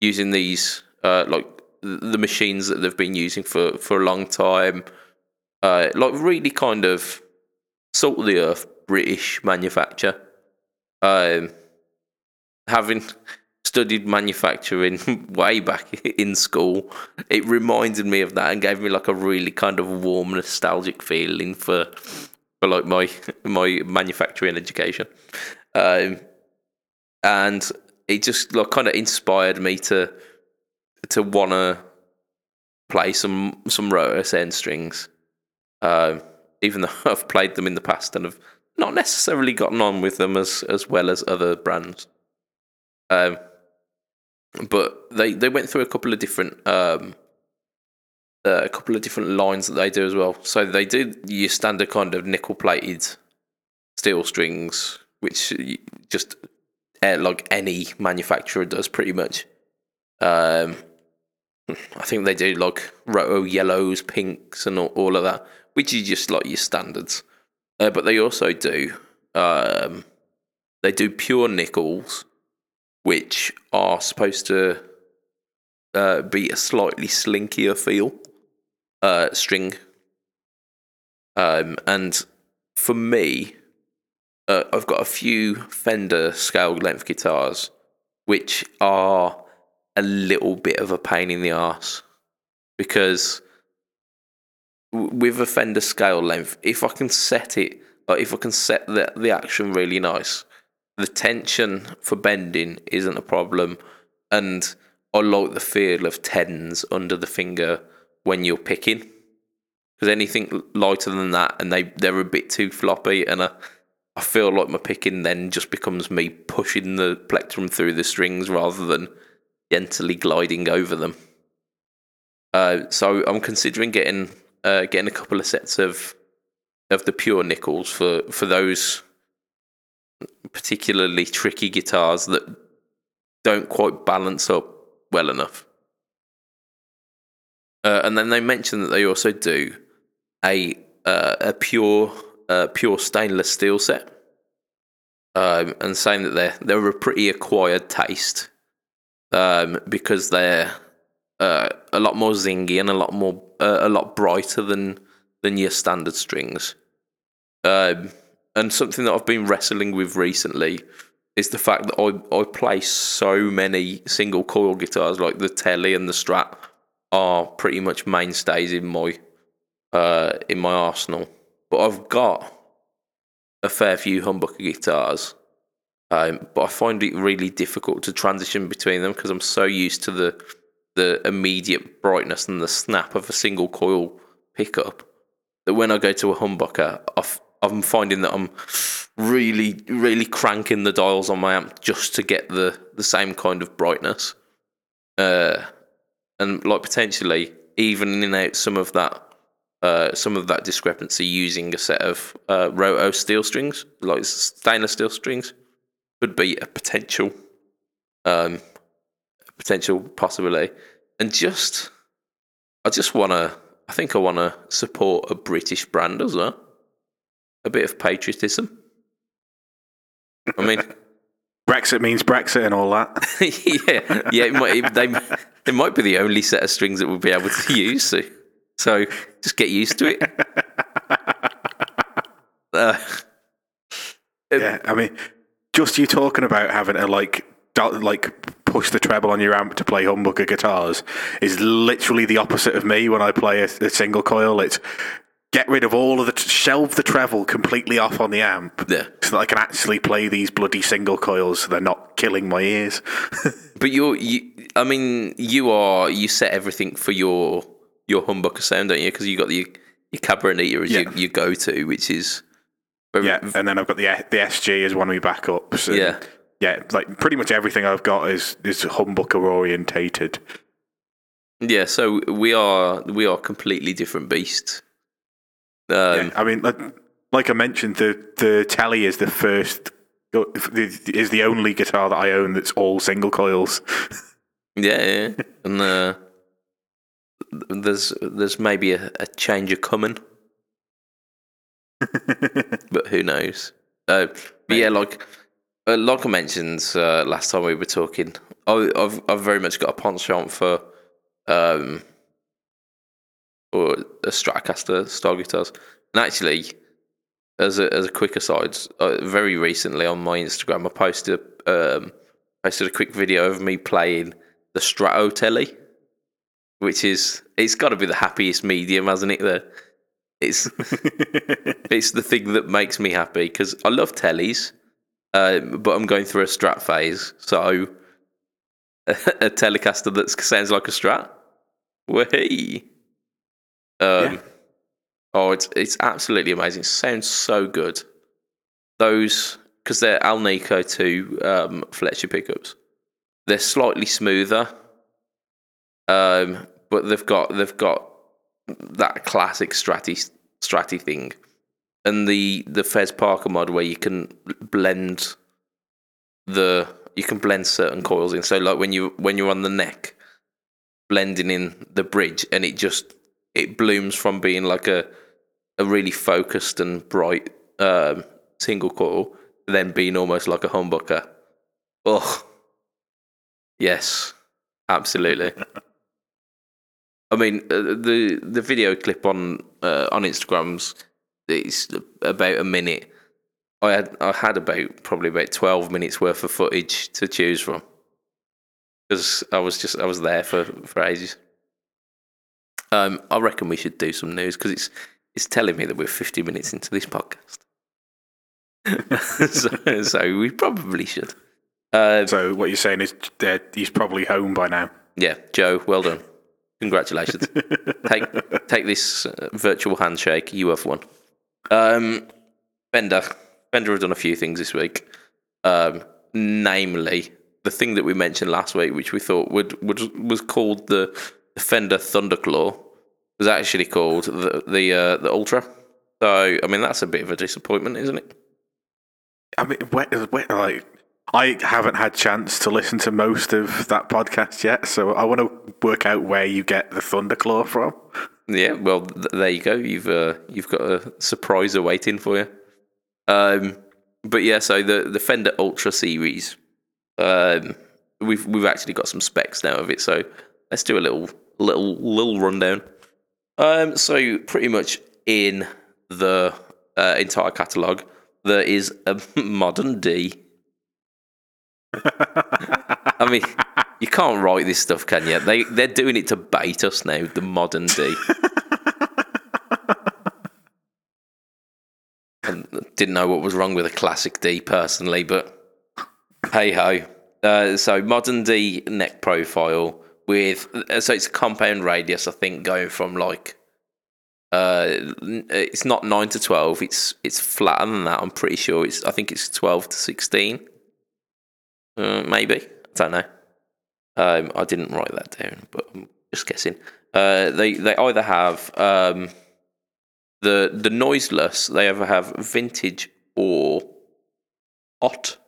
using these uh, like the machines that they've been using for for a long time, uh, like really kind of salt of the earth British manufacture. Um, having studied manufacturing way back in school, it reminded me of that and gave me like a really kind of warm, nostalgic feeling for for like my my manufacturing education. Um, and it just like kind of inspired me to to want to play some some rotor strings. Um, even though I've played them in the past and have not necessarily gotten on with them as as well as other brands. Um, but they they went through a couple of different um, uh, a couple of different lines that they do as well. So they do your standard kind of nickel plated steel strings, which just uh, like any manufacturer does pretty much. Um, I think they do like roto yellows, pinks, and all, all of that, which is just like your standards. Uh, but they also do um, they do pure nickels, which are supposed to uh, be a slightly slinkier feel uh, string. Um, and for me, uh, I've got a few Fender scale length guitars, which are a little bit of a pain in the ass because with a Fender scale length, if I can set it, like if I can set the the action really nice, the tension for bending isn't a problem, and I like the feel of tens under the finger when you're picking. Because anything lighter than that, and they they're a bit too floppy, and I I feel like my picking then just becomes me pushing the plectrum through the strings rather than gently gliding over them. Uh, so I'm considering getting uh, getting a couple of sets of of the pure nickels for for those particularly tricky guitars that don't quite balance up well enough. Uh, and then they mentioned that they also do a uh, a pure uh, pure stainless steel set, um, and saying that they're they're a pretty acquired taste um, because they're uh, a lot more zingy and a lot more uh, a lot brighter than than your standard strings. Um, and something that I've been wrestling with recently is the fact that I, I play so many single coil guitars, like the Telly and the Strat, are pretty much mainstays in my uh, in my arsenal. But I've got a fair few humbucker guitars, um, but I find it really difficult to transition between them because I'm so used to the the immediate brightness and the snap of a single coil pickup that when I go to a humbucker, I f- I'm finding that I'm really, really cranking the dials on my amp just to get the, the same kind of brightness. Uh, and like potentially evening out some of that uh, some of that discrepancy using a set of uh, roto steel strings, like stainless steel strings, could be a potential um, potential possibility. And just, I just want to, I think I want to support a British brand as well. A bit of patriotism. I mean, Brexit means Brexit and all that. yeah, yeah. It might, they, they might be the only set of strings that we'll be able to use. So, so just get used to it. Uh, yeah, I mean, just you talking about having to like like push the treble on your amp to play humbucker guitars is literally the opposite of me when I play a, a single coil. It's get rid of all of the shelve the treble completely off on the amp Yeah. so that I can actually play these bloody single coils so they're not killing my ears. But you're, you, I mean, you are, you set everything for your your humbucker sound, don't you? Because you got the your Cabronita as Yeah. your, your go to, which is very, yeah, and then I've got the the SG as one of my backups. Yeah. yeah, like pretty much everything I've got is is humbucker orientated. yeah. So we are we are completely different beasts. Um, Yeah, I mean, like, like I mentioned, the the Telly is the first is the only guitar that I own that's all single coils. yeah, yeah. and uh, there's there's maybe a, a change of coming, but who knows? Uh, but yeah, like uh, like I mentioned uh, last time we were talking, I, I've I've very much got a penchant for um or a Stratocaster style guitars, and actually. As a, as a quick aside, uh, very recently on my Instagram, I posted um, posted a quick video of me playing the Strato Telly, which is it's got to be the happiest medium, hasn't it? The it's it's the thing that makes me happy because I love tellies, um, but I'm going through a Strat phase, so a, Telecaster that sounds like a Strat, way. Um, Yeah. Oh, it's it's absolutely amazing. It sounds so good. Those because they're Alnico two um, Fletcher pickups. They're slightly smoother, um, but they've got they've got that classic Stratty Stratty thing, and the the Fez Parker mod where you can blend the you can blend certain coils in. So like when you when you're on the neck, blending in the bridge, and it just it blooms from being like a a really focused and bright um, single coil, then being almost like a humbucker. Oh, yes, absolutely. I mean, uh, the the video clip on uh, on Instagram's it's about a minute. I had I had about probably about twelve minutes worth of footage to choose from because I was just I was there for for ages. Um, I reckon we should do some news because it's it's telling me that we're fifty minutes into this podcast. so, so we probably should. Uh, so what you're saying is that he's probably home by now. yeah, Joe, well done. Congratulations. take take this uh, virtual handshake. You have won. Um, Fender. Fender have done a few things this week. Um, namely, the thing that we mentioned last week, which we thought would, would was called the Fender Thunderclaw, was actually called the the uh, the Ultra. So I mean that's a bit of a disappointment, isn't it? I mean, like, I haven't had chance to listen to most of that podcast yet, so I want to work out where you get the Thunderclaw from. Yeah, well, th- there you go. You've uh, you've got a surprise awaiting for you. Um, but yeah, so the the Fender Ultra series, um, we've we've actually got some specs now of it. So let's do a little little little rundown. Um, so pretty much in the uh, entire catalog, there is a modern D. I mean, you can't write this stuff, can you? They they're doing it to bait us now. The modern D. didn't know what was wrong with a classic D personally, but hey ho. Uh, so modern D neck profile with uh, so it's a compound radius. I think going from like uh, it's not nine to twelve. It's it's flatter than that. I'm pretty sure. It's I think it's twelve to sixteen. Uh, maybe I don't know. Um, I didn't write that down, but I'm just guessing. Uh, they they either have um, the the noiseless. They either have vintage or hot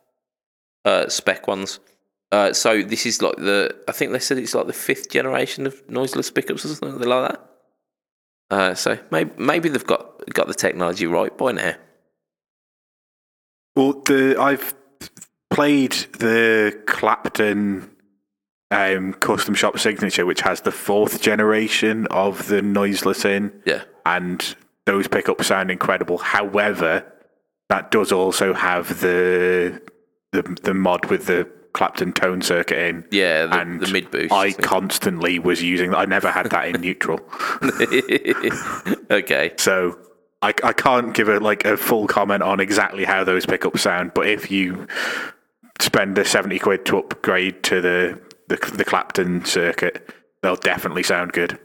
uh, spec ones. Uh, so this is like the I think they said it's like the fifth generation of noiseless pickups or something like that. Uh, so maybe maybe they've got got the technology right by now. Well, the I've played the Clapton um, custom shop signature, which has the fourth generation of the noiseless in, Yeah, and those pickups sound incredible. However, that does also have the the, the mod with the Clapton tone circuit in. yeah, the, and the mid boost. I constantly was using. I never had that in neutral, okay, so I, I can't give a like a full comment on exactly how those pickups sound. But if you spend the seventy quid to upgrade to the the, the Clapton circuit, they'll definitely sound good.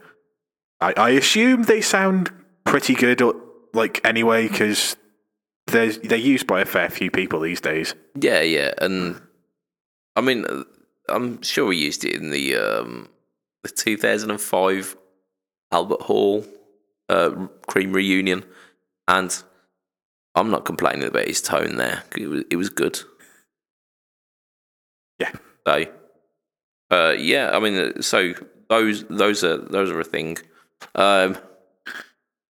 I, I assume they sound pretty good, uh, like anyway, because they're they're used by a fair few people these days. yeah, yeah, and I mean, I'm sure we used it in the um, the 2005 Albert Hall uh, Cream reunion, and I'm not complaining about his tone there. It was it was good. Yeah. So, uh, yeah, I mean, uh, so those those are those are a thing. Um,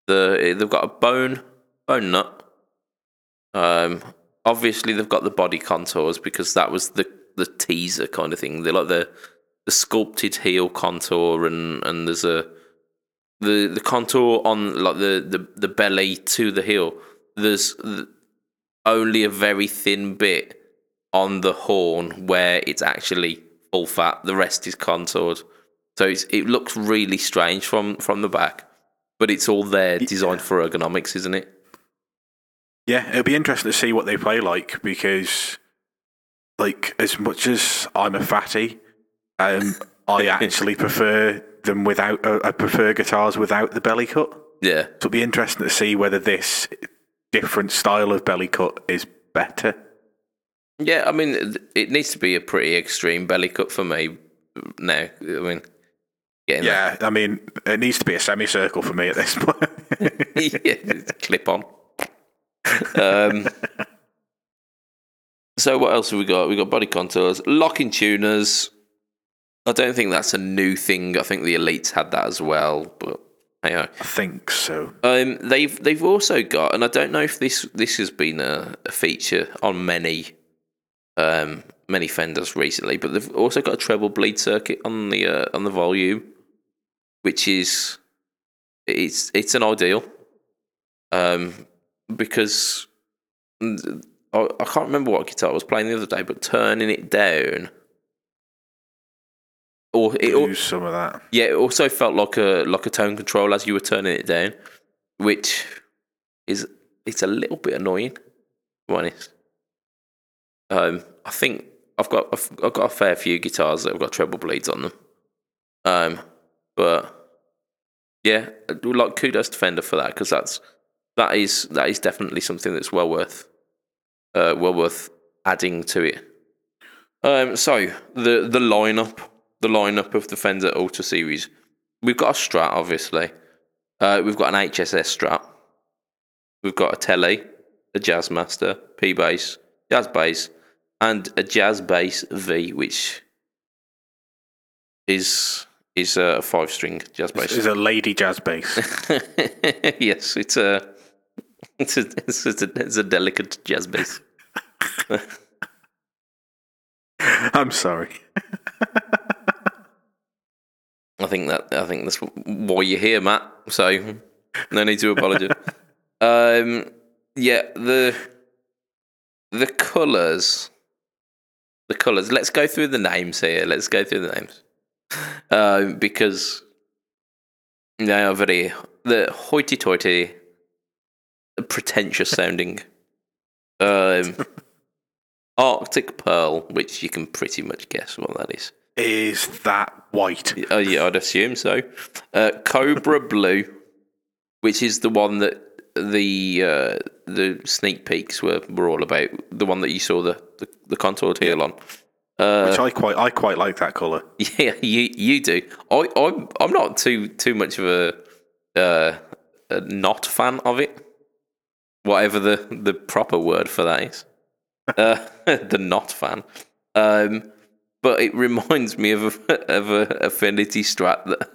the they've got a bone bone nut. Um, obviously they've got the body contours because that was the the teaser kind of thing. They're like the the sculpted heel contour, and and there's a the the contour on like the the, the belly to the heel. There's only a very thin bit on the horn where it's actually full fat. The rest is contoured, so it's, it looks really strange from from the back. But it's all there, designed for ergonomics, isn't it? Yeah, it'll be interesting to see what they play like because, like, as much as I'm a fatty, um, I actually prefer them without. Uh, I prefer guitars without the belly cut. Yeah, So it'll be interesting to see whether this different style of belly cut is better. yeah. I mean, it needs to be a pretty extreme belly cut for me now. I mean, getting Yeah, I mean, it needs to be a semicircle for me at this point. yeah, clip on. Um, so what else have we got? We got body contours, locking tuners. I don't think that's a new thing. I think the elites had that as well, but hey, I think so. Um, they've they've also got, and I don't know if this this has been a, a feature on many um, many fenders recently, but they've also got a treble bleed circuit on the uh, on the volume, which is it's it's an ideal, um, because I, I can't remember what guitar I was playing the other day, but turning it down. Or it, al- Use some of that. yeah, it also felt like a like a tone control as you were turning it down, which is it's a little bit annoying. To be honest, um, I think I've got I've, I've got a fair few guitars that have got treble bleeds on them, um, but yeah, I do like kudos to Fender for that because that's that is that is definitely something that's well worth uh, well worth adding to it. Um, so the the lineup, the lineup of the Fender Ultra Series, we've got a Strat, obviously. Uh, we've got an HSS Strat. We've got a Tele, a Jazzmaster, P bass, Jazz bass, and a Jazz Bass V, which is is a five string jazz bass. It's, is a lady jazz bass. yes, it's a it's a, it's a it's a delicate jazz bass. I'm sorry. I think that I think that's why you're here, Matt. So no need to apologise. um, yeah, the the colours, the colours. Let's go through the names here. Let's go through the names um, because they are very the hoity-toity, pretentious sounding. Um, Arctic Pearl, which you can pretty much guess what that is. Is that white? Oh yeah, I'd assume so. Uh, Cobra Blue, which is the one that the uh, the sneak peeks were, were all about. The one that you saw the the, the contoured heel on. Uh, which I quite I quite like that colour. Yeah, you you do. I I'm I'm not too too much of a uh, a not fan of it. Whatever the the proper word for that is. Uh, the not fan. Um, but it reminds me of a, of a affinity strat that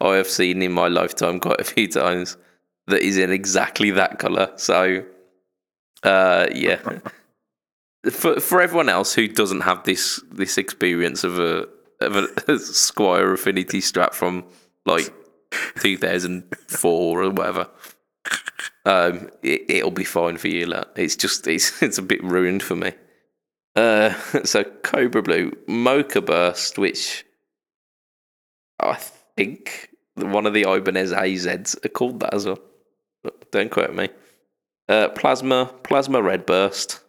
I have seen in my lifetime quite a few times. That is in exactly that color. So, uh, yeah. for for everyone else who doesn't have this this experience of a of a, Squier Affinity strat from like 2004 or whatever, um, it, it'll be fine for you. Like. It's just it's it's a bit ruined for me. Uh, so Cobra Blue Mocha Burst, which I think one of the Ibanez AZs are called that as well. Don't quote me. Uh, Plasma Plasma Red Burst.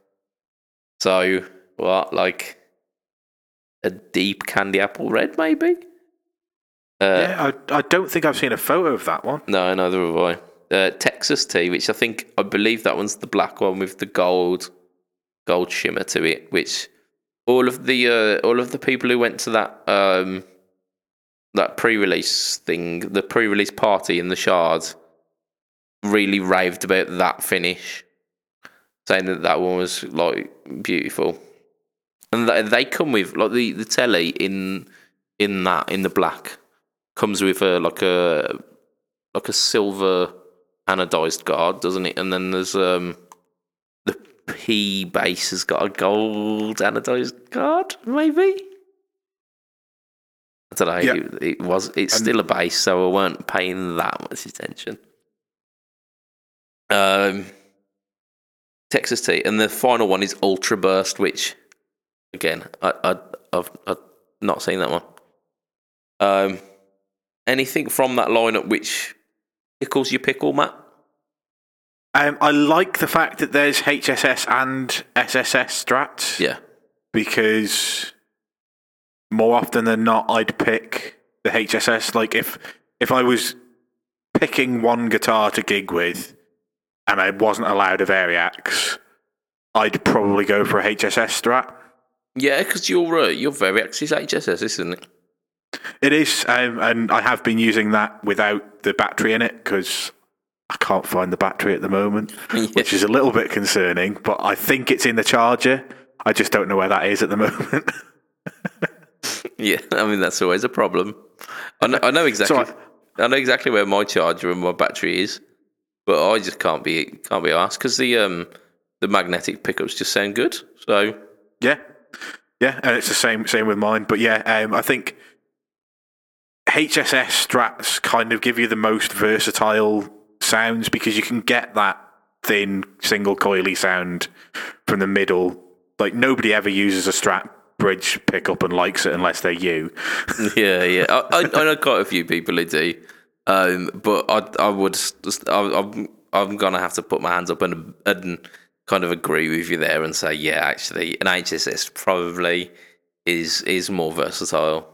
So what, like a deep candy apple red, maybe? Uh, yeah, I, I don't think I've seen a photo of that one. No, neither have I. Uh, Texas tea, which I think I believe that one's the black one with the gold gold shimmer to it. Which all of the uh, all of the people who went to that um, that pre-release thing, the pre-release party in the shards, really raved about that finish saying that that one was like beautiful, and they come with like the the telly in in that in the black comes with a like a like a silver anodized guard, doesn't it? And then there's um the P bass has got a gold anodized guard, maybe. I don't know. Yeah. It, it was. It's And- still a bass, so I weren't paying that much attention. Um, Texas Tea, and the final one is Ultra Burst, which again, I, I, I've, I've not seen that one. Um, anything from that lineup which tickles your pickle, Matt? Um, I like the fact that there's HSS and SSS strats Yeah, because more often than not, I'd pick the HSS. Like if if I was picking one guitar to gig with, and I wasn't allowed a Variax, I'd probably go for a HSS strat. yeah, because you're uh, you're very actually HSS, isn't it? It is, um, and I have been using that without the battery in it because I can't find the battery at the moment, which is a little bit concerning. But I think it's in the charger. I just don't know where that is at the moment. Yeah, I mean that's always a problem. I know, I know exactly. I- I know exactly where my charger and my battery is, but I just can't be can't be asked because the um the magnetic pickups just sound good. So yeah, yeah, and it's the same same with mine. But yeah, um, I think HSS strats kind of give you the most versatile sounds because you can get that thin single coily sound from the middle. Like nobody ever uses a strat bridge pickup and likes it unless they're you. yeah, yeah, I, I, I know quite a few people who do, um, but I I would I, I'm I'm gonna have to put my hands up and and kind of agree with you there and say yeah, actually, an HSS probably is is more versatile.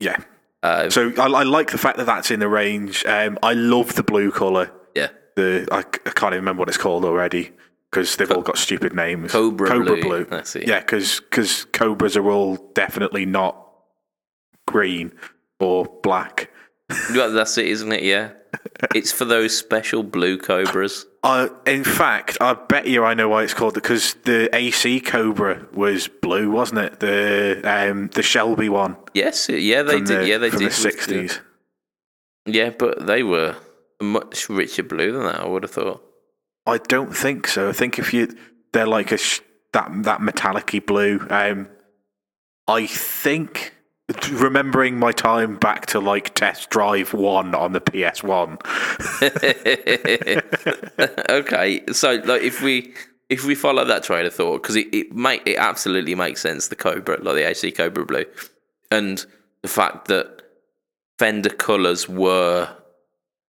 Yeah. Uh, So I, I like the fact that that's in the range. Um, I love the blue color. yeah, The I, I can't even remember what it's called already because they've all got stupid names. Cobra Cobra Blue, blue. Yeah, because cobras are all definitely not green or black. Well, that's it, isn't it? Yeah, it's for those special blue cobras. Uh, in fact, I bet you I know why it's called because the AC Cobra was blue, wasn't it? The um, the Shelby one Yes, yeah, they did. the, yeah, they from did. the sixties. Yeah, but they were much richer blue than that. I would have thought. I don't think so. I think if you they're like a sh- that that metallic-y blue. Um, I think remembering my time back to like Test Drive One on the PS One. okay, so like if we if we follow that train of thought, because it it make it absolutely makes sense. The Cobra, like the AC Cobra Blue, and the fact that Fender colours were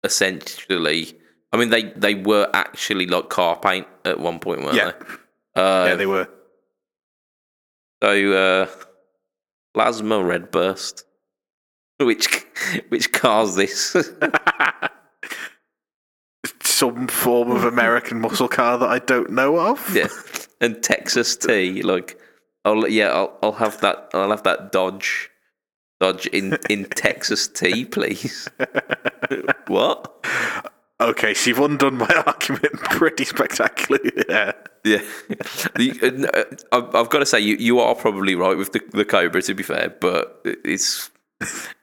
essentially. I mean, they, they were actually like car paint at one point, weren't Yeah. they? Uh, yeah, they were. So, uh, plasma red burst, which which caused this? Some form of American muscle car that I don't know of. yeah, and Texas Tea. Like, I'll yeah, I'll I'll have that. I'll have that Dodge, Dodge in in Texas Tea, please. what? Okay, so you've undone my argument pretty spectacularly there. Yeah, The- uh, I've, got to say you, you are probably right with the the Cobra. To be fair, but it's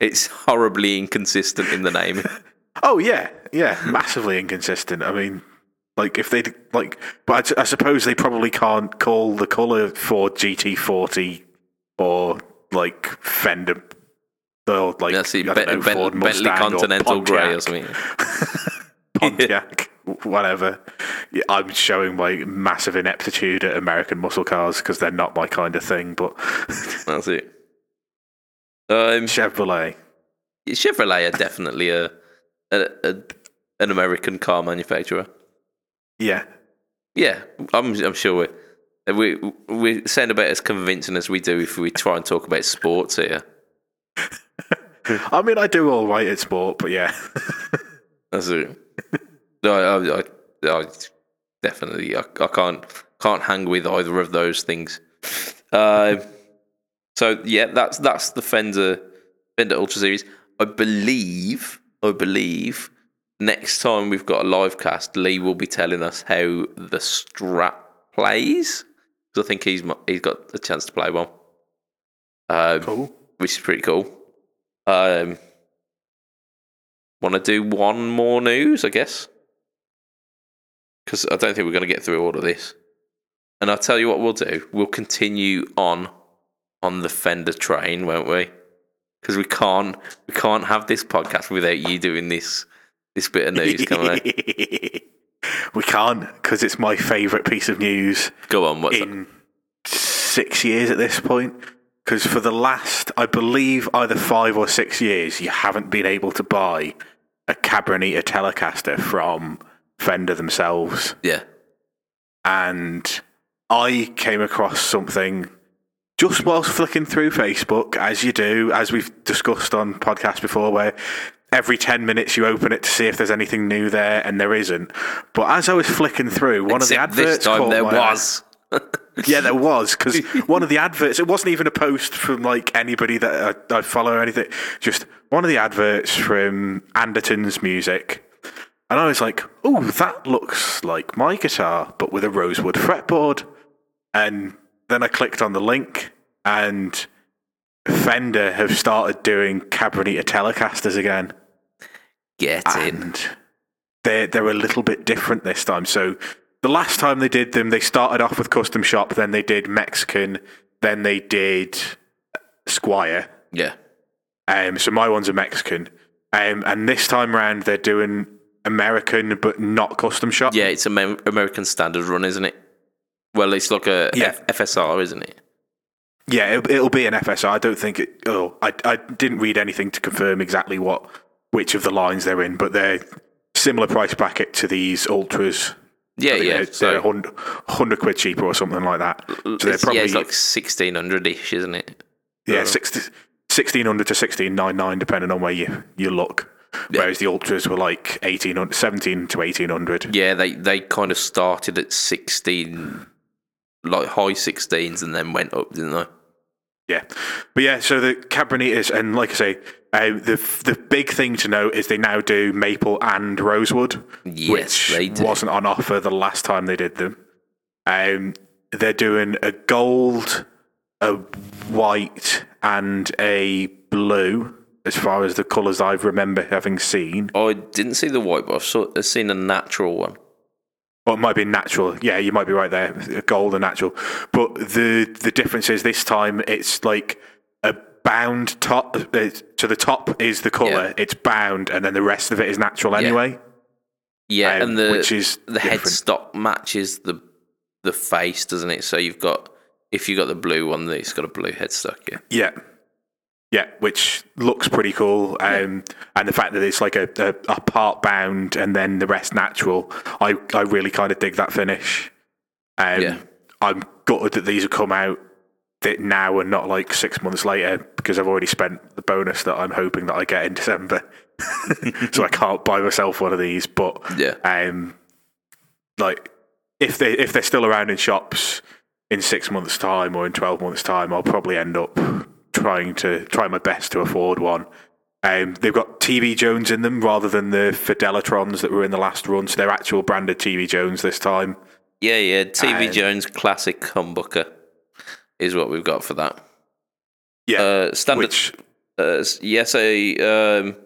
it's horribly inconsistent in the name. Oh yeah, yeah, massively inconsistent. I mean, like if they like, but I, I suppose they probably can't call the color for GT40 or like Fender. Or like it. I don't know, Bentley or Continental Grey or something. Pontiac, whatever. I'm showing my massive ineptitude at American muscle cars because they're not my kind of thing. But That's it. Um, Chevrolet, Chevrolet are definitely a, a, a an American car manufacturer. yeah, Yeah, I'm I'm sure we we we sound about as convincing as we do if we try and talk about sports here. I mean, I do all right at sport, but yeah, That's it. No, I, I, I definitely I, I can't can't hang with either of those things. Uh, so yeah, that's that's the Fender Fender Ultra Series. I believe I believe next time we've got a live cast, Lee will be telling us how the strat plays. 'Cause I think he's he's got a chance to play one, um, cool. which is pretty cool. Um, Want to do one more news, I guess? Because I don't think we're going to get through all of this. And I'll tell you what we'll do. We'll continue on on the Fender train, won't we? Because we can't we can't have this podcast without you doing this this bit of news, can we? we can't because it's my favourite piece of news Go on, what's that? six years at this point. Because for the last, I believe, either five or six years, you haven't been able to buy a Cabronita Telecaster from Fender themselves. Yeah. And I came across something just whilst flicking through Facebook, as you do, as we've discussed on podcasts before, where every 10 minutes you open it to see if there's anything new there, and there isn't. But as I was flicking through, one Except of the adverts this time there was. Yeah, there was because one of the adverts. It wasn't even a post from like anybody that uh, I, I follow or anything. Just one of the adverts from Anderton's music, and I was like, "Oh, that looks like my guitar, but with a rosewood fretboard." And then I clicked on the link, and Fender have started doing Cabronita Telecasters again Get in. they're they're a little bit different this time. So the last time they did them, they started off with custom shop, then they did Mexican, then they did Squier. Yeah. Um, so my one's a Mexican, um, and this time around they're doing American but not custom shop. Yeah, it's an American standard run, isn't it? Well, it's like a Yeah. F- FSR, isn't it? Yeah, it'll, it'll be an FSR. I don't think it. Oh, I I didn't read anything to confirm exactly what which of the lines they're in, but they're similar price bracket to these ultras. Yeah, yeah. they're, So they're 100, 100 quid cheaper or something like that. So they're probably yeah, it's like sixteen hundred ish, isn't it? yeah, Uh, 60, 1600 to sixteen nine nine, depending on where you you look. Whereas the ultras were like 1800, 17 to eighteen hundred. Yeah, they they kind of started at sixteen, like high sixteens, and then went up, didn't they? Yeah, but yeah. So the Cabronitas, and like I say, uh, the the big thing to know is they now do maple and rosewood, Yes, which wasn't on offer the last time they did them. Um, they're doing a gold, a white, and a blue. As far as the colours I remember having seen, I didn't see the white, but I've, I've seen a natural one. Well, it might be natural. Yeah, you might be right there. Gold and natural. But the the difference is this time it's like a bound top. uh, So the top is the color. Yeah. It's bound, and then the rest of it is natural anyway. Yeah, Um, and the which is the different. headstock matches the the face, doesn't it? So you've got if you've got the blue one, it's got a blue headstock. Yeah, Yeah. Yeah, which looks pretty cool. Um, And the fact that it's like a, a, a part bound and then the rest natural, I, I really kind of dig that finish. Um, Yeah. I'm gutted that these have come out that now and not like six months later because I've already spent the bonus that I'm hoping that I get in December. so I can't buy myself one of these. But yeah, um, like if they if they're still around in shops, in six months' time or in twelve months' time, I'll probably end up trying to try my best to afford one. Um, they've got TV Jones in them rather than the Fidelitrons that were in the last run, so they're actual branded TV Jones this time. Yeah, yeah. TV And- Jones Classic Humbucker is what we've got for that. Yeah, Uh, standard. which Uh, s- yes, a um,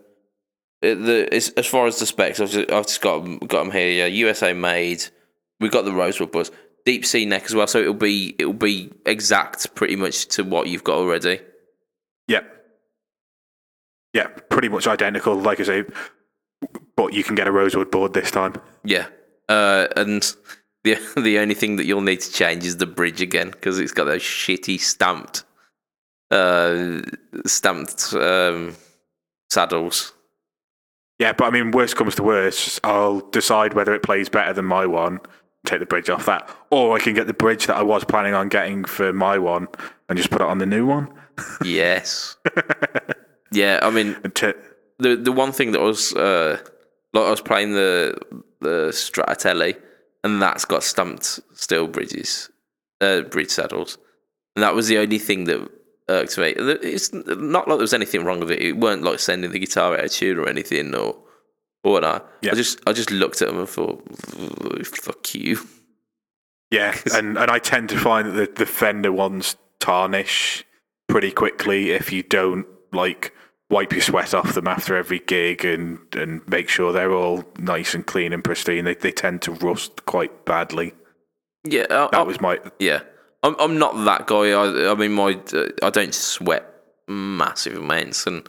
the as, as far as the specs, I've just, I've just got 'em- got them here. Yeah, USA made. We've got the rosewood buzz, deep C neck as well. So it'll be it'll be exact, pretty much to what you've got already. Yeah, yeah, pretty much identical. Like I say, but you can get a rosewood board this time. Yeah, uh, and the the only thing that you'll need to change is the bridge again because it's got those shitty stamped, uh, stamped um, saddles. Yeah, but I mean, worst comes to worst, I'll decide whether it plays better than my one, take the bridge off that, or I can get the bridge that I was planning on getting for my one and just put it on the new one. Yes. yeah, I mean, t- the the one thing that was uh like I was playing the the Stratatelli and that's got stamped steel bridges, uh, bridge saddles, and that was the only thing that irked me. It's not like there was anything wrong with it. It weren't like sending the guitar out of tune or anything or or whatnot. Yeah. I just I just looked at them and thought, fuck you. yeah, and, and I tend to find that the, the Fender ones tarnish pretty quickly if you don't like wipe your sweat off them after every gig and, and make sure they're all nice and clean and pristine. They, they tend to rust quite badly. Yeah, I, That I- was my Yeah, I'm I'm not that guy. I I mean, my uh, I don't sweat massive amounts, and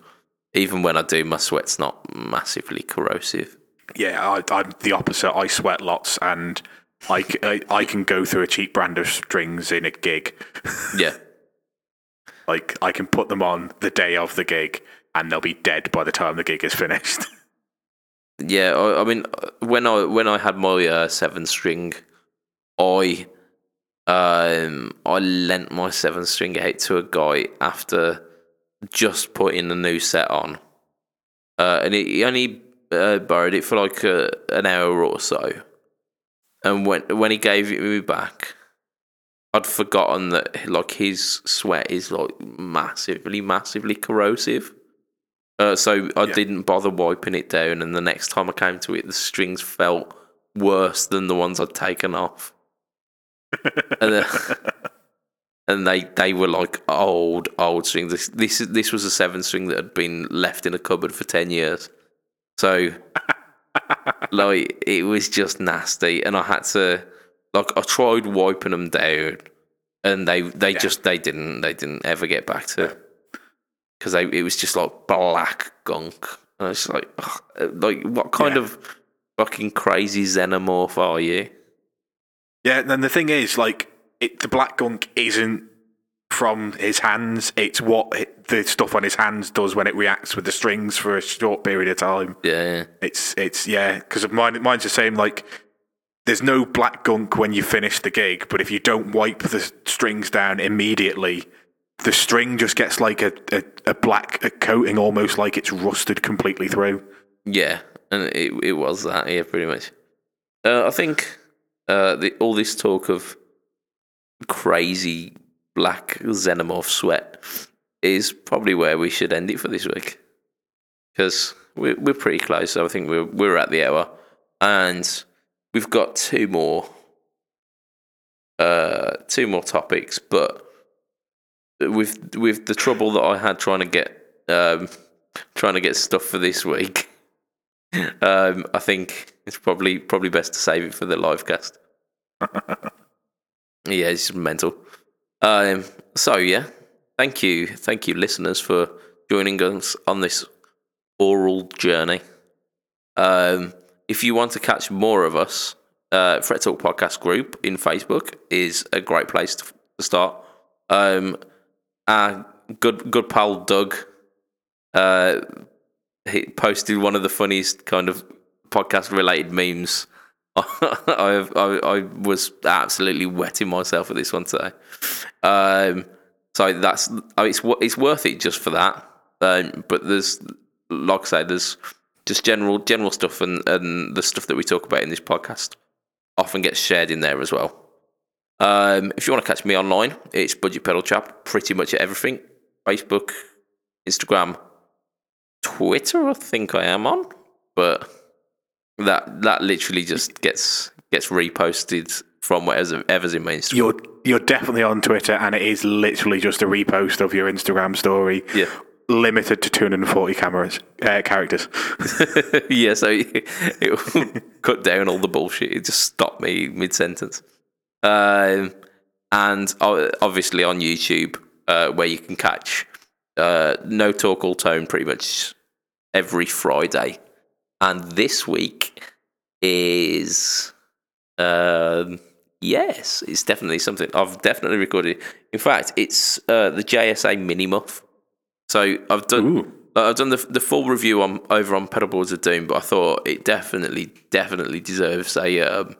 even when I do, my sweat's not massively corrosive. Yeah, I, I'm the opposite. I sweat lots, and I, I I can go through a cheap brand of strings in a gig. Yeah, Like I can put them on the day of the gig, and they'll be dead by the time the gig is finished. yeah. I, I mean, when I when I had my uh, seven string, I um I lent my seven string out to a guy after just putting the new set on, uh, and he, he only uh, borrowed it for like uh, an hour or so. And when when he gave it me back, I'd forgotten that like his sweat is like massively, massively corrosive. Uh, so I Yeah. didn't bother wiping it down, and the next time I came to it, the strings felt worse than the ones I'd taken off. and, uh, and they they were like old old strings. This this this was a seven string that had been left in a cupboard for ten years. So like it was just nasty, and I had to like I tried wiping them down, and they they just they didn't they didn't ever get back to because they it was just like black gunk. And it's like, ugh, uh, like what kind Yeah. of fucking crazy xenomorph are you? yeah, and then the thing is, like, it, the black gunk isn't from his hands. It's what it, the stuff on his hands does when it reacts with the strings for a short period of time. Yeah, It's it's yeah, because mine mine's the same. Like, there's no black gunk when you finish the gig, but if you don't wipe the strings down immediately, the string just gets like a, a, a black a coating, almost like it's rusted completely through. yeah, and it it was that yeah, pretty much. Uh, I think uh, the, all this talk of crazy black xenomorph sweat is probably where we should end it for this week because we're we're pretty close. I think we're we're at the hour, and we've got two more uh two more topics, but with with the trouble that I had trying to get um trying to get stuff for this week, um I think it's probably probably best to save it for the live cast. yeah, it's mental. Um so yeah, thank you, thank you listeners for joining us on this oral journey. Um if you want to catch more of us, uh, Fret Talk Podcast group in Facebook is a great place to, to start. Um, our good good pal Doug, uh, he posted one of the funniest kind of podcast related memes. I, I I was absolutely wetting myself with this one today. Um, so that's mean, it's it's worth it just for that. Um, but there's like I say, there's just general general stuff and, and the stuff that we talk about in this podcast often gets shared in there as well. Um, if you want to catch me online, it's Budget Pedal Chap. Pretty much everything: Facebook, Instagram, Twitter. I think I am on, but that that literally just gets gets reposted from whatever's in my Instagram. You're you're definitely on Twitter, and it is literally just a repost of your Instagram story. Yeah. Limited to 240 cameras uh, characters. yeah, so it will cut down all the bullshit. It just stopped me mid sentence. Um, and obviously on YouTube, uh, where you can catch uh, No Talk All Tone pretty much every Friday. And this week is um, Yes, it's definitely something I've definitely recorded. In fact, it's uh, the JSA Mini Muff. So I've done I've done the the full review on over on Pedalboards of Doom, but I thought it definitely definitely deserves a um,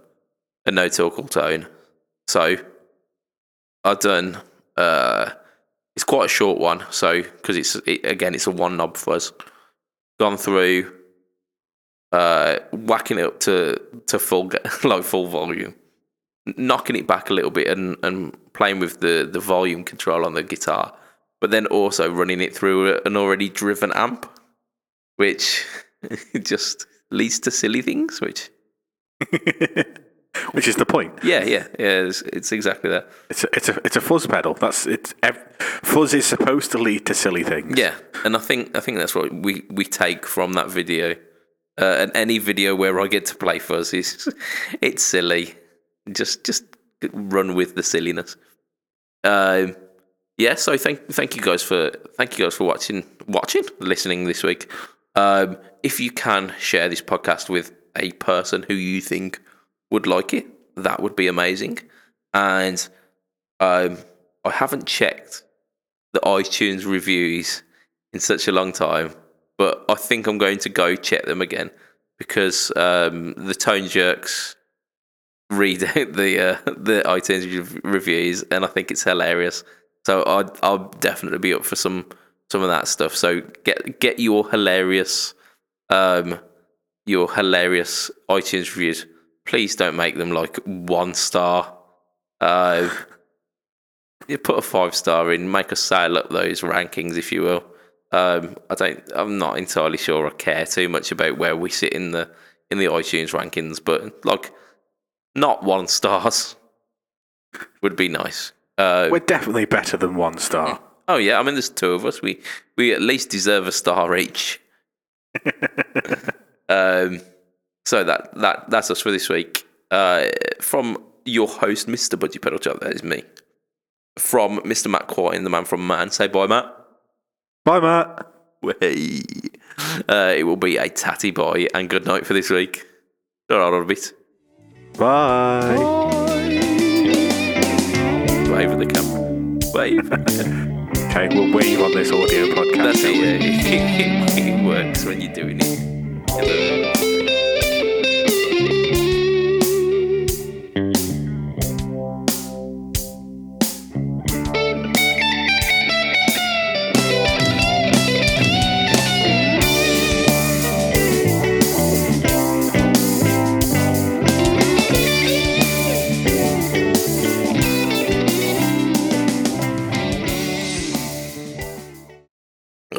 a no talk all tone. So I've done. Uh, it's quite a short one, so because it's it, again it's a one knob fuzz. Gone through, uh, whacking it up to to full like full volume knocking it back a little bit and, and playing with the, the volume control on the guitar, but then also running it through an already driven amp, which just leads to silly things, which. which is the point. Yeah, yeah, yeah. It's, it's exactly that. It's a, it's a it's a fuzz pedal. That's it's fuzz is supposed to lead to silly things. Yeah, and I think I think that's what we we take from that video. Uh, and any video where I get to play fuzz is it's silly just just run with the silliness. Um, yeah, so thank thank you guys for thank you guys for watching watching listening this week. Um, if you can share this podcast with a person who you think would like it, that would be amazing. And um, I haven't checked the iTunes reviews in such a long time, but I think I'm going to go check them again because um, the Tone Jerks read the uh, the iTunes reviews, and I think it's hilarious. So I'd I'll definitely be up for some some of that stuff. So get get your hilarious um your hilarious iTunes reviews. Please don't make them like one star. Uh, you put a five star in, make us sail up those rankings, if you will. Um, I don't. I'm not entirely sure I care too much about where we sit in the in the iTunes rankings, but like not one stars would be nice. Uh, We're definitely better than one star. Oh yeah, I mean there's two of us. We we at least deserve a star each. um, so that that that's us for this week. Uh, from your host, Mr. Budgie Pedal Chap, that is me. From Mr. Matt Quine, the man from Man. Say bye, Matt. Bye, Matt. Way. Uh, it will be a tatty bye and good night for this week. All right, a bit. Bye. Bye. At the camera. Wave. okay, we'll wave on this audio podcast. That's it, yeah. it works when you're doing it.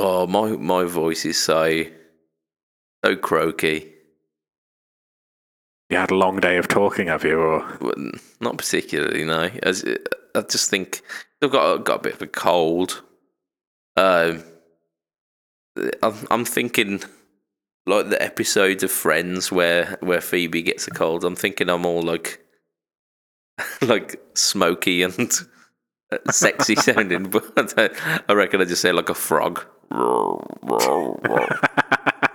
Oh, my my voice is so so croaky. You had a long day of talking, have you? Or well, not particularly, no. As uh, I just think I've got got a bit of a cold. Um, uh, I'm, I'm thinking like the episodes of Friends where where Phoebe gets a cold. I'm thinking I'm all like like smoky and uh, sexy sounding, but I reckon I just say like a frog. Oh,